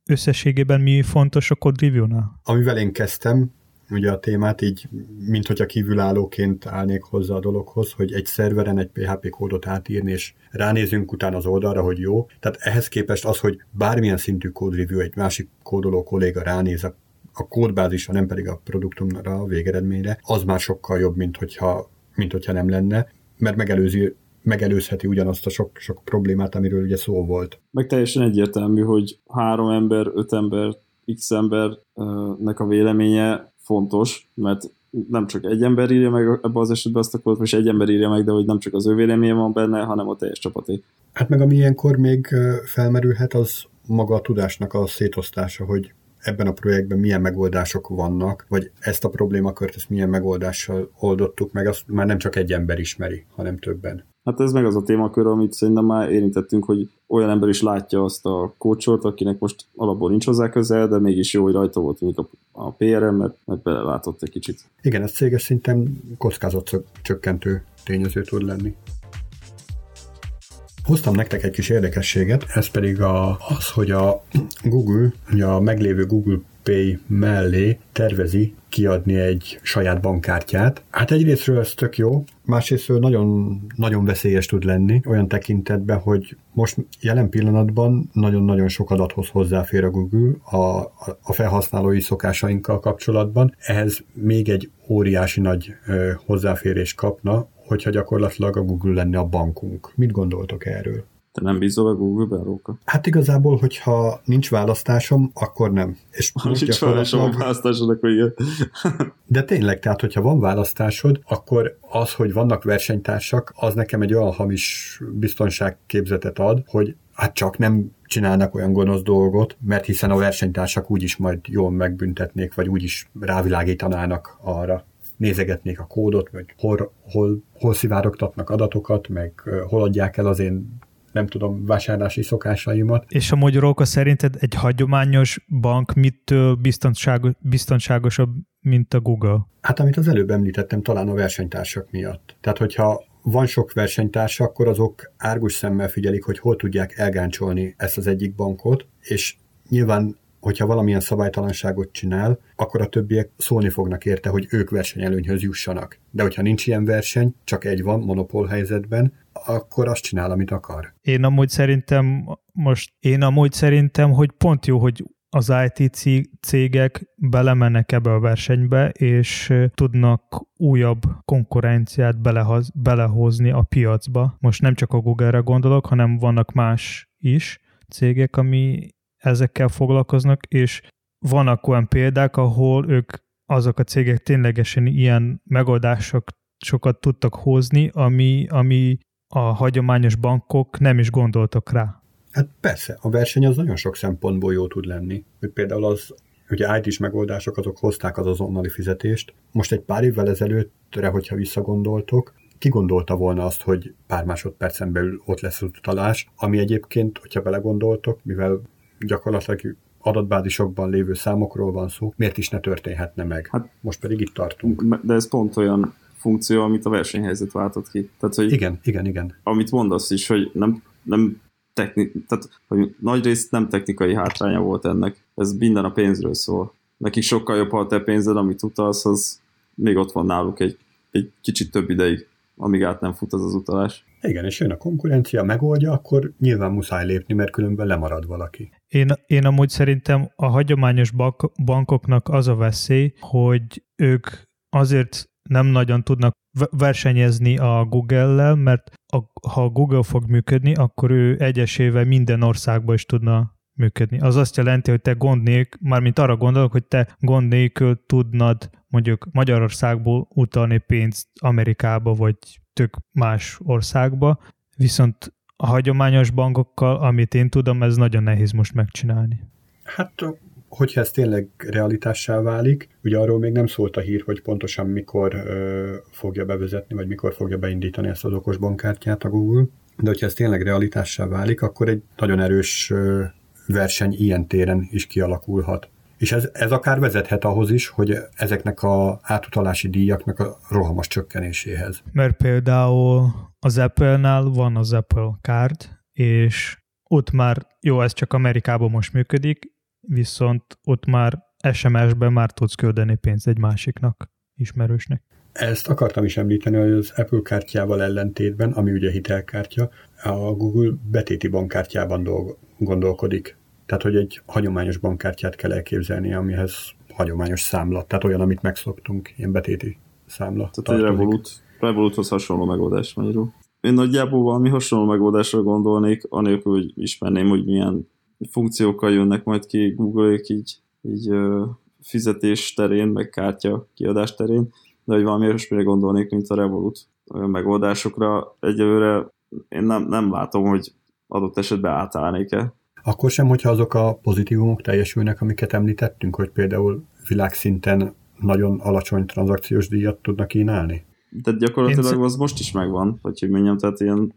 Speaker 1: összességében mi fontos a code review-nál?
Speaker 3: Amivel én kezdtem, ugye a témát így, mint hogyha kívülállóként állnék hozzá a dologhoz, hogy egy szerveren egy PHP kódot átírni, és ránézünk utána az oldalra, hogy jó. Tehát ehhez képest az, hogy bármilyen szintű code review egy másik kódoló kolléga ránéz a a kódbázisra, nem pedig a produktumra, a végeredményre, az már sokkal jobb, mint hogyha, mint hogyha nem lenne, mert megelőzi megelőzheti ugyanazt a sok, sok problémát, amiről ugye szó volt.
Speaker 2: Meg teljesen egyértelmű, hogy három ember, öt ember, x embernek a véleménye fontos, mert nem csak egy ember írja meg ebbe az esetben azt a kódot, és egy ember írja meg, de hogy nem csak az ő véleménye van benne, hanem a teljes csapaté.
Speaker 3: Hát meg ami ilyenkor még felmerülhet, az maga a tudásnak a szétosztása, hogy ebben a projektben milyen megoldások vannak, vagy ezt a problémakört, ezt milyen megoldással oldottuk meg, azt már nem csak egy ember ismeri, hanem többen.
Speaker 2: Hát ez meg az a témakör, amit szerintem már érintettünk, hogy olyan ember is látja azt a kócsort, akinek most alapból nincs hozzá közel, de mégis jó, hogy rajta volt mondjuk a, a PRM, mert, mert belelátott egy kicsit.
Speaker 3: Igen, ez céges szinten csökkentő tényező tud lenni. Hoztam nektek egy kis érdekességet, ez pedig a, az, hogy a Google, ugye a meglévő Google Pay mellé tervezi kiadni egy saját bankkártyát. Hát egyrésztről ez tök jó, másrésztről nagyon, nagyon veszélyes tud lenni olyan tekintetben, hogy most jelen pillanatban nagyon-nagyon sok adathoz hozzáfér a Google a, a felhasználói szokásainkkal kapcsolatban. Ehhez még egy óriási nagy hozzáférés kapna, hogyha gyakorlatilag a Google lenne a bankunk. Mit gondoltok erről?
Speaker 2: Te nem bízol a Google-ben, Róka?
Speaker 3: Hát igazából, hogyha nincs választásom, akkor nem.
Speaker 2: És ha nincs gyakorlatilag... választásod, akkor igen.
Speaker 3: De tényleg, tehát hogyha van választásod, akkor az, hogy vannak versenytársak, az nekem egy olyan hamis biztonságképzetet ad, hogy hát csak nem csinálnak olyan gonosz dolgot, mert hiszen a versenytársak úgyis majd jól megbüntetnék, vagy úgyis rávilágítanának arra nézegetnék a kódot, vagy hol, hol, hol szivárogtatnak adatokat, meg hol adják el az én nem tudom, vásárlási szokásaimat.
Speaker 1: És a magyarok szerinted egy hagyományos bank mitől biztonságos, biztonságosabb, mint a Google?
Speaker 3: Hát amit az előbb említettem, talán a versenytársak miatt. Tehát, hogyha van sok versenytársa, akkor azok árgus szemmel figyelik, hogy hol tudják elgáncsolni ezt az egyik bankot, és nyilván hogyha valamilyen szabálytalanságot csinál, akkor a többiek szólni fognak érte, hogy ők versenyelőnyhöz jussanak. De hogyha nincs ilyen verseny, csak egy van monopól helyzetben, akkor azt csinál, amit akar.
Speaker 1: Én amúgy szerintem most, én amúgy szerintem, hogy pont jó, hogy az IT cégek belemennek ebbe a versenybe, és tudnak újabb konkurenciát belehoz, belehozni a piacba. Most nem csak a Google-re gondolok, hanem vannak más is cégek, ami ezekkel foglalkoznak, és vannak olyan példák, ahol ők azok a cégek ténylegesen ilyen megoldások sokat tudtak hozni, ami, ami a hagyományos bankok nem is gondoltak rá.
Speaker 3: Hát persze, a verseny az nagyon sok szempontból jó tud lenni. Hogy például az, ugye IT-s megoldások azok hozták az azonnali fizetést. Most egy pár évvel ezelőttre, hogyha visszagondoltok, ki gondolta volna azt, hogy pár másodpercen belül ott lesz az utalás, ami egyébként, hogyha belegondoltok, mivel gyakorlatilag adatbázisokban lévő számokról van szó, miért is ne történhetne meg? Hát, Most pedig itt tartunk.
Speaker 2: De ez pont olyan funkció, amit a versenyhelyzet váltott ki.
Speaker 3: Tehát, hogy igen, igen, igen.
Speaker 2: Amit mondasz is, hogy nem, nem techni, tehát, hogy nagy részt nem technikai hátránya volt ennek. Ez minden a pénzről szól. Nekik sokkal jobb, ha a te pénzed, amit utalsz, az még ott van náluk egy, egy kicsit több ideig, amíg át nem fut az az utalás.
Speaker 3: Igen, és jön a konkurencia, megoldja, akkor nyilván muszáj lépni, mert különben lemarad valaki.
Speaker 1: Én, én amúgy szerintem a hagyományos bank, bankoknak az a veszély, hogy ők azért nem nagyon tudnak versenyezni a Google-lel, mert a, ha a Google fog működni, akkor ő egyesével minden országban is tudna működni. Az azt jelenti, hogy te gond nélkül, mármint arra gondolok, hogy te gond nélkül tudnad mondjuk Magyarországból utalni pénzt Amerikába, vagy tök más országba, viszont a hagyományos bankokkal, amit én tudom, ez nagyon nehéz most megcsinálni.
Speaker 3: Hát hogyha ez tényleg realitássá válik, ugye arról még nem szólt a hír, hogy pontosan mikor ö, fogja bevezetni, vagy mikor fogja beindítani ezt az okos bankkártyát a Google, de hogyha ez tényleg realitássá válik, akkor egy nagyon erős ö, verseny ilyen téren is kialakulhat. És ez, ez akár vezethet ahhoz is, hogy ezeknek a átutalási díjaknak a rohamos csökkenéséhez.
Speaker 1: Mert például az Apple-nál van az Apple Card, és ott már, jó, ez csak Amerikában most működik, viszont ott már SMS-ben már tudsz küldeni pénzt egy másiknak, ismerősnek.
Speaker 3: Ezt akartam is említeni, hogy az Apple kártyával ellentétben, ami ugye hitelkártya, a Google betéti bankkártyában dolg- gondolkodik. Tehát, hogy egy hagyományos bankkártyát kell elképzelni, amihez hagyományos számla, tehát olyan, amit megszoktunk, ilyen betéti számla.
Speaker 2: Tehát egy Revolut, Revoluthoz hasonló megoldás magyarul. Én nagyjából valami hasonló megoldásra gondolnék, anélkül, hogy ismerném, hogy milyen funkciókkal jönnek majd ki Google-ék így, így fizetés terén, meg kártya kiadás terén, de hogy valami olyasmire gondolnék, mint a Revolut olyan megoldásokra. Egyelőre én nem, nem látom, hogy adott esetben átállnék-e.
Speaker 3: Akkor sem, hogyha azok a pozitívumok teljesülnek, amiket említettünk, hogy például világszinten nagyon alacsony tranzakciós díjat tudnak kínálni?
Speaker 2: Tehát gyakorlatilag az most is megvan, vagy hogy mondjam, tehát ilyen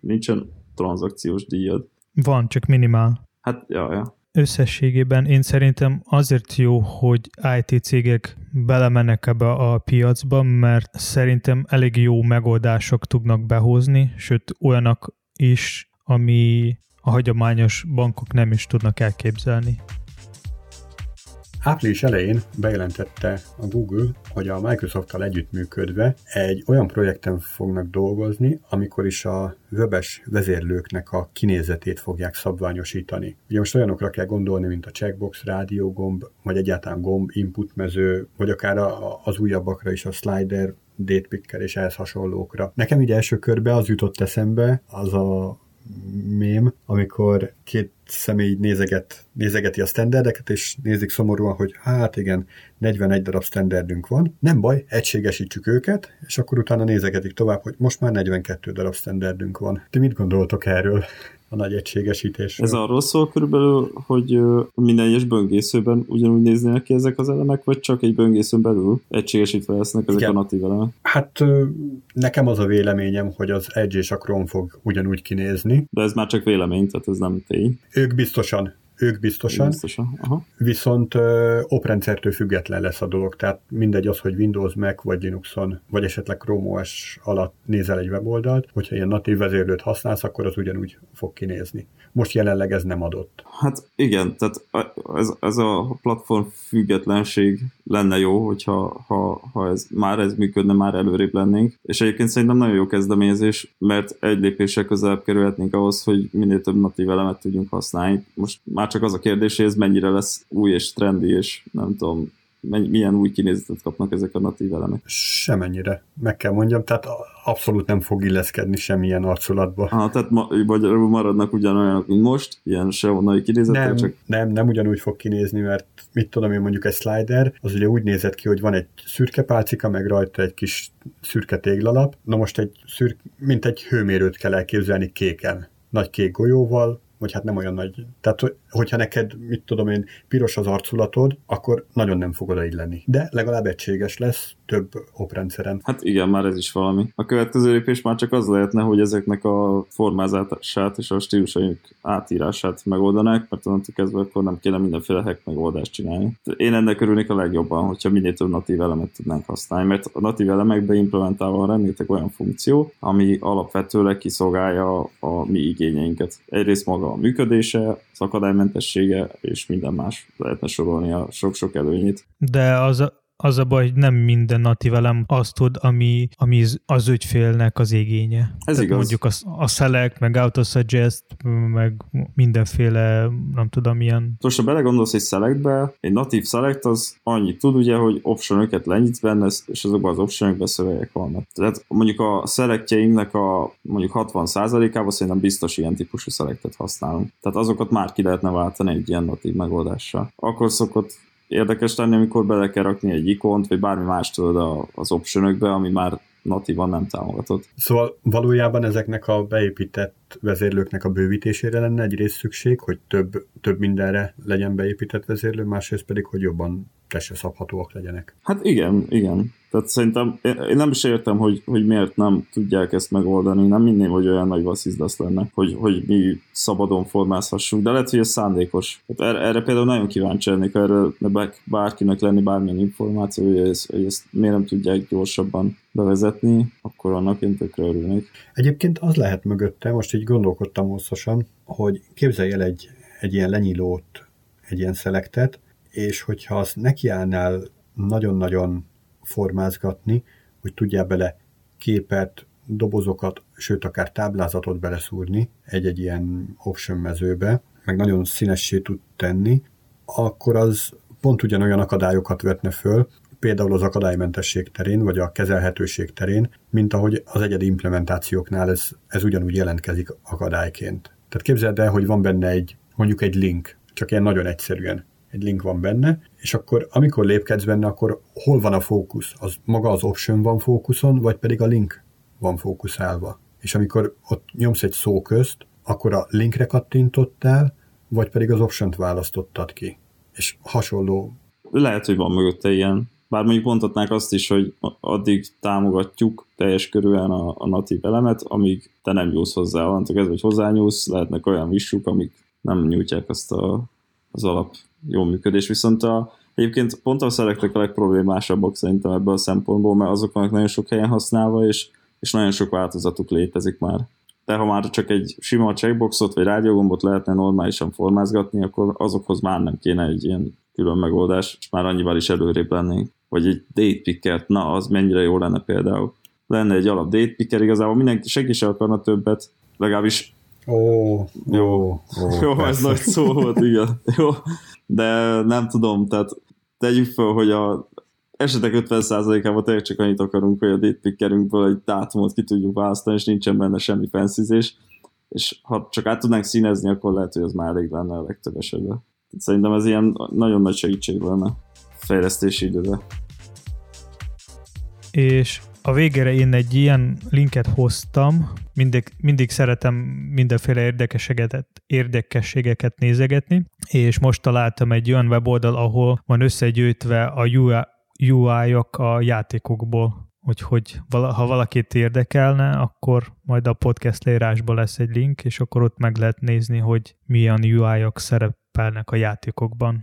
Speaker 2: nincsen tranzakciós díjad.
Speaker 1: Van, csak minimál.
Speaker 2: Hát, ja, ja.
Speaker 1: Összességében én szerintem azért jó, hogy IT cégek belemennek ebbe a piacba, mert szerintem elég jó megoldások tudnak behozni, sőt olyanok is, ami a hagyományos bankok nem is tudnak elképzelni.
Speaker 3: Április elején bejelentette a Google, hogy a Microsoft-tal együttműködve egy olyan projekten fognak dolgozni, amikor is a webes vezérlőknek a kinézetét fogják szabványosítani. Ugye most olyanokra kell gondolni, mint a checkbox, rádiógomb, vagy egyáltalán gomb, input mező, vagy akár az újabbakra is a slider, datepicker és ehhez hasonlókra. Nekem így első körbe az jutott eszembe, az a mém, amikor két személy nézeget, nézegeti a standardeket, és nézik szomorúan, hogy hát igen, 41 darab standardünk van, nem baj, egységesítsük őket, és akkor utána nézegetik tovább, hogy most már 42 darab standardünk van. Ti mit gondoltok erről? A nagy egységesítés.
Speaker 2: Ez arról szól körülbelül, hogy minden egyes böngészőben ugyanúgy néznének ki ezek az elemek, vagy csak egy böngészőn belül egységesítve lesznek ezek Igen. a natív elemek?
Speaker 3: Hát nekem az a véleményem, hogy az Edge és a Chrome fog ugyanúgy kinézni.
Speaker 2: De ez már csak vélemény, tehát ez nem tény.
Speaker 3: Ők biztosan ők biztosan,
Speaker 2: biztosan. Aha.
Speaker 3: viszont ö, oprendszertől független lesz a dolog, tehát mindegy az, hogy Windows, Mac vagy Linuxon, vagy esetleg Chrome OS alatt nézel egy weboldalt, hogyha ilyen natív vezérlőt használsz, akkor az ugyanúgy fog kinézni. Most jelenleg ez nem adott.
Speaker 2: Hát igen, tehát ez, ez a platform függetlenség lenne jó, hogyha ha, ha ez, már ez működne, már előrébb lennénk. És egyébként szerintem nagyon jó kezdeményezés, mert egy lépéssel közelebb kerülhetnénk ahhoz, hogy minél több natív elemet tudjunk használni. Most már csak az a kérdés, hogy ez mennyire lesz új és trendi, és nem tudom, milyen új kinézetet kapnak ezek a natív elemek?
Speaker 3: Semennyire, meg kell mondjam, tehát abszolút nem fog illeszkedni semmilyen arculatba.
Speaker 2: Ha, tehát ma, vagy maradnak ugyanolyanok, mint most, ilyen sevonai kinézetek,
Speaker 3: nem,
Speaker 2: csak...
Speaker 3: Nem, nem ugyanúgy fog kinézni, mert mit tudom én mondjuk egy slider, az ugye úgy nézett ki, hogy van egy szürke pálcika, meg rajta egy kis szürke téglalap. Na most egy szürk, mint egy hőmérőt kell elképzelni kéken. Nagy kék golyóval, vagy hát nem olyan nagy. Tehát, hogyha neked, mit tudom én, piros az arculatod, akkor nagyon nem fog odailleni. De legalább egységes lesz több oprendszeren.
Speaker 2: Hát igen, már ez is valami. A következő lépés már csak az lehetne, hogy ezeknek a formázását és a stílusaink átírását megoldanák, mert onnantól kezdve akkor nem kéne mindenféle hack megoldást csinálni. Én ennek örülnék a legjobban, hogyha minél több natív elemet tudnánk használni, mert a natív elemekbe implementálva rengeteg olyan funkció, ami alapvetőleg kiszolgálja a mi igényeinket. Egyrészt maga a működése, az akadálymentessége és minden más lehetne sorolni a sok-sok előnyét.
Speaker 1: De az, az a baj, hogy nem minden natív elem azt tud, ami, ami az ügyfélnek az igénye. Ez
Speaker 2: Tehát igaz.
Speaker 1: Mondjuk a, a select, meg autosuggest, meg mindenféle, nem tudom, milyen.
Speaker 2: Most, ha belegondolsz egy selectbe, egy natív select az annyit tud, ugye, hogy optionokat lenyitsz benne, és azokban az optionokban szövegek vannak. Tehát mondjuk a selectjeinknek a mondjuk 60%-ában szerintem biztos ilyen típusú selectet használunk. Tehát azokat már ki lehetne váltani egy ilyen natív megoldással. Akkor szokott érdekes lenni, amikor bele kell rakni egy ikont, vagy bármi más tudod az optionokbe, ami már natívan nem támogatott.
Speaker 3: Szóval valójában ezeknek a beépített vezérlőknek a bővítésére lenne egyrészt szükség, hogy több, több mindenre legyen beépített vezérlő, másrészt pedig, hogy jobban testre szabhatóak legyenek.
Speaker 2: Hát igen, igen. Tehát szerintem én nem is értem, hogy, hogy miért nem tudják ezt megoldani. Nem minném, hogy olyan nagy vasszizdasz lenne, hogy, hogy mi szabadon formázhassunk, de lehet, hogy ez szándékos. Tehát erre, erre például nagyon kíváncsi lennék, erről ne bárkinek lenni bármilyen információ, hogy ezt, hogy ezt miért nem tudják gyorsabban bevezetni, akkor annak én tökre örülnék.
Speaker 3: Egyébként az lehet mögötte, most így gondolkodtam hosszasan, hogy képzelj el egy, egy ilyen lenyílót, egy ilyen szelektet, és hogyha azt nekiállnál nagyon-nagyon formázgatni, hogy tudjál bele képet, dobozokat, sőt akár táblázatot beleszúrni egy-egy ilyen option mezőbe, meg nagyon színessé tud tenni, akkor az pont ugyanolyan akadályokat vetne föl, például az akadálymentesség terén, vagy a kezelhetőség terén, mint ahogy az egyedi implementációknál ez, ez ugyanúgy jelentkezik akadályként. Tehát képzeld el, hogy van benne egy, mondjuk egy link, csak ilyen nagyon egyszerűen egy link van benne, és akkor amikor lépkedsz benne, akkor hol van a fókusz? Az maga az option van fókuszon, vagy pedig a link van fókuszálva? És amikor ott nyomsz egy szó közt, akkor a linkre kattintottál, vagy pedig az option-t választottad ki. És hasonló.
Speaker 2: Lehet, hogy van mögötte ilyen bár mondjuk mondhatnák azt is, hogy addig támogatjuk teljes körülön a, a natív elemet, amíg te nem nyúlsz hozzá. Onnantól kezdve, hogy hozzányúlsz, lehetnek olyan vissuk, amik nem nyújtják azt a, az alap jó működés. Viszont a, egyébként pont a szelektek a legproblémásabbak szerintem ebből a szempontból, mert azok vannak nagyon sok helyen használva, és, és nagyon sok változatuk létezik már. De ha már csak egy sima checkboxot vagy rádiógombot lehetne normálisan formázgatni, akkor azokhoz már nem kéne egy ilyen külön megoldás, és már annyival is előrébb lennénk. Vagy egy date pickert, na az mennyire jó lenne például. Lenne egy alap date picker, igazából mindenki, senki sem akarna többet, legalábbis
Speaker 3: Ó,
Speaker 2: jó, oh, jó ez nagy szó volt, igen. Jó, de nem tudom, tehát tegyük fel, hogy a esetek 50%-ában tényleg csak annyit akarunk, hogy a date pickerünkből egy dátumot ki tudjuk választani, és nincsen benne semmi fenszizés, és ha csak át tudnánk színezni, akkor lehet, hogy az már elég lenne a legtöbb esetben. Szerintem ez ilyen nagyon nagy segítség lenne fejlesztési időre.
Speaker 1: És a végére én egy ilyen linket hoztam, mindig, mindig szeretem mindenféle érdekességeket, nézegetni, és most találtam egy olyan weboldal, ahol van összegyűjtve a UI-ok a játékokból. Úgyhogy ha valakit érdekelne, akkor majd a podcast leírásban lesz egy link, és akkor ott meg lehet nézni, hogy milyen UI-ok szerepelnek a játékokban,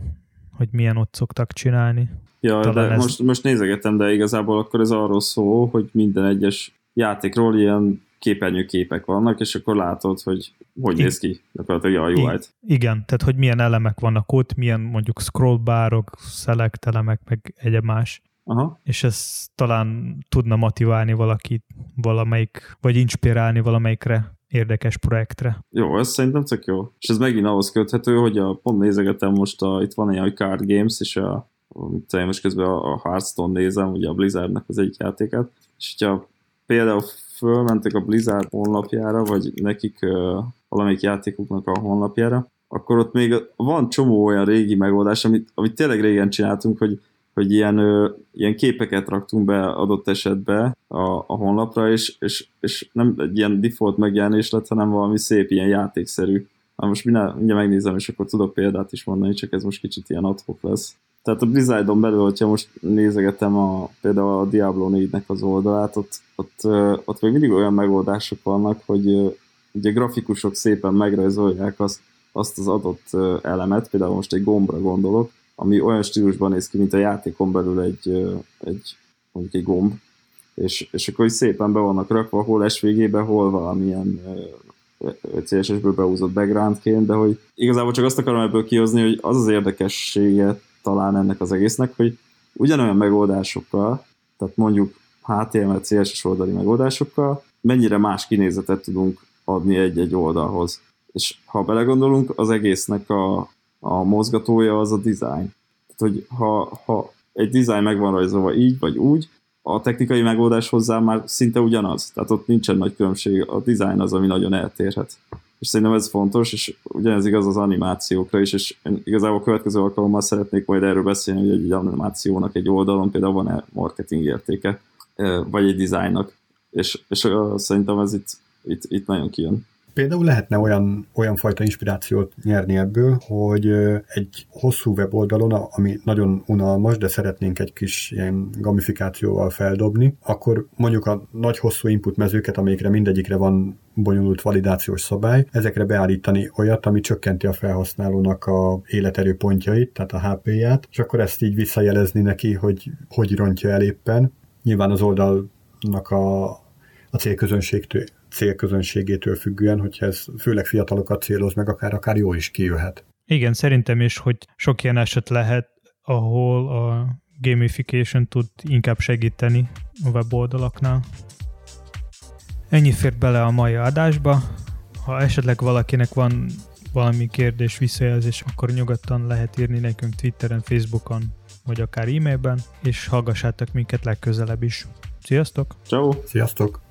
Speaker 1: hogy milyen ott szoktak csinálni.
Speaker 2: Ja, Talán de ez... most, most nézegetem, de igazából akkor ez arról szól, hogy minden egyes játékról ilyen képernyőképek vannak, és akkor látod, hogy hogy néz ki gyakorlatilag a UI-t.
Speaker 1: Igen, tehát hogy milyen elemek vannak ott, milyen mondjuk scrollbárok, select elemek, meg egyéb más. Aha. És ez talán tudna motiválni valakit valamelyik, vagy inspirálni valamelyikre érdekes projektre.
Speaker 2: Jó, ez szerintem tök jó. És ez megint ahhoz köthető, hogy a, pont nézegetem most, a, itt van egy Card Games, és a, a most közben a, a Hearthstone nézem, ugye a Blizzardnak az egyik játékát, és hogyha például fölmentek a Blizzard honlapjára, vagy nekik uh, valamelyik játékuknak a honlapjára, akkor ott még van csomó olyan régi megoldás, amit, amit tényleg régen csináltunk, hogy, hogy ilyen, ö, ilyen képeket raktunk be adott esetbe a, a honlapra, és, és, és nem egy ilyen default megjelenés lett, hanem valami szép ilyen játékszerű. Na most mindjárt, mindjárt megnézem, és akkor tudok példát is mondani, csak ez most kicsit ilyen adhok lesz. Tehát a Blizzardon belül, hogyha most nézegetem a, például a Diablo 4-nek az oldalát, ott, ott, ott még mindig olyan megoldások vannak, hogy ugye grafikusok szépen megrajzolják azt, azt az adott elemet, például most egy gombra gondolok, ami olyan stílusban néz ki, mint a játékon belül egy, egy mondjuk egy gomb, és, és akkor is szépen be vannak rakva, hol SVG-be, hol valamilyen CSS-ből beúzott backgroundként, de hogy igazából csak azt akarom ebből kihozni, hogy az az érdekességet talán ennek az egésznek, hogy ugyanolyan megoldásokkal, tehát mondjuk HTML, CSS oldali megoldásokkal, mennyire más kinézetet tudunk adni egy-egy oldalhoz. És ha belegondolunk, az egésznek a, a mozgatója az a design. Tehát, hogy ha, ha egy design meg van rajzolva így vagy úgy, a technikai megoldás hozzá már szinte ugyanaz. Tehát ott nincsen nagy különbség, a design az, ami nagyon eltérhet és szerintem ez fontos, és ugyanez igaz az animációkra is, és igazából a következő alkalommal szeretnék majd erről beszélni, hogy egy animációnak egy oldalon például van-e marketing értéke, vagy egy dizájnnak, és, és szerintem ez itt, itt, itt nagyon kijön.
Speaker 3: Például lehetne olyan, olyan fajta inspirációt nyerni ebből, hogy egy hosszú weboldalon, ami nagyon unalmas, de szeretnénk egy kis ilyen gamifikációval feldobni, akkor mondjuk a nagy hosszú input mezőket, amelyikre mindegyikre van bonyolult validációs szabály, ezekre beállítani olyat, ami csökkenti a felhasználónak a életerő pontjait, tehát a HP-ját, és akkor ezt így visszajelezni neki, hogy hogy rontja el éppen. Nyilván az oldalnak a, a célközönségtől célközönségétől függően, hogyha ez főleg fiatalokat céloz meg, akár, akár jó is kijöhet.
Speaker 1: Igen, szerintem is, hogy sok ilyen eset lehet, ahol a gamification tud inkább segíteni a weboldalaknál. Ennyi fért bele a mai adásba. Ha esetleg valakinek van valami kérdés, visszajelzés, akkor nyugodtan lehet írni nekünk Twitteren, Facebookon, vagy akár e-mailben, és hallgassátok minket legközelebb is. Sziasztok!
Speaker 2: Ciao.
Speaker 3: Sziasztok!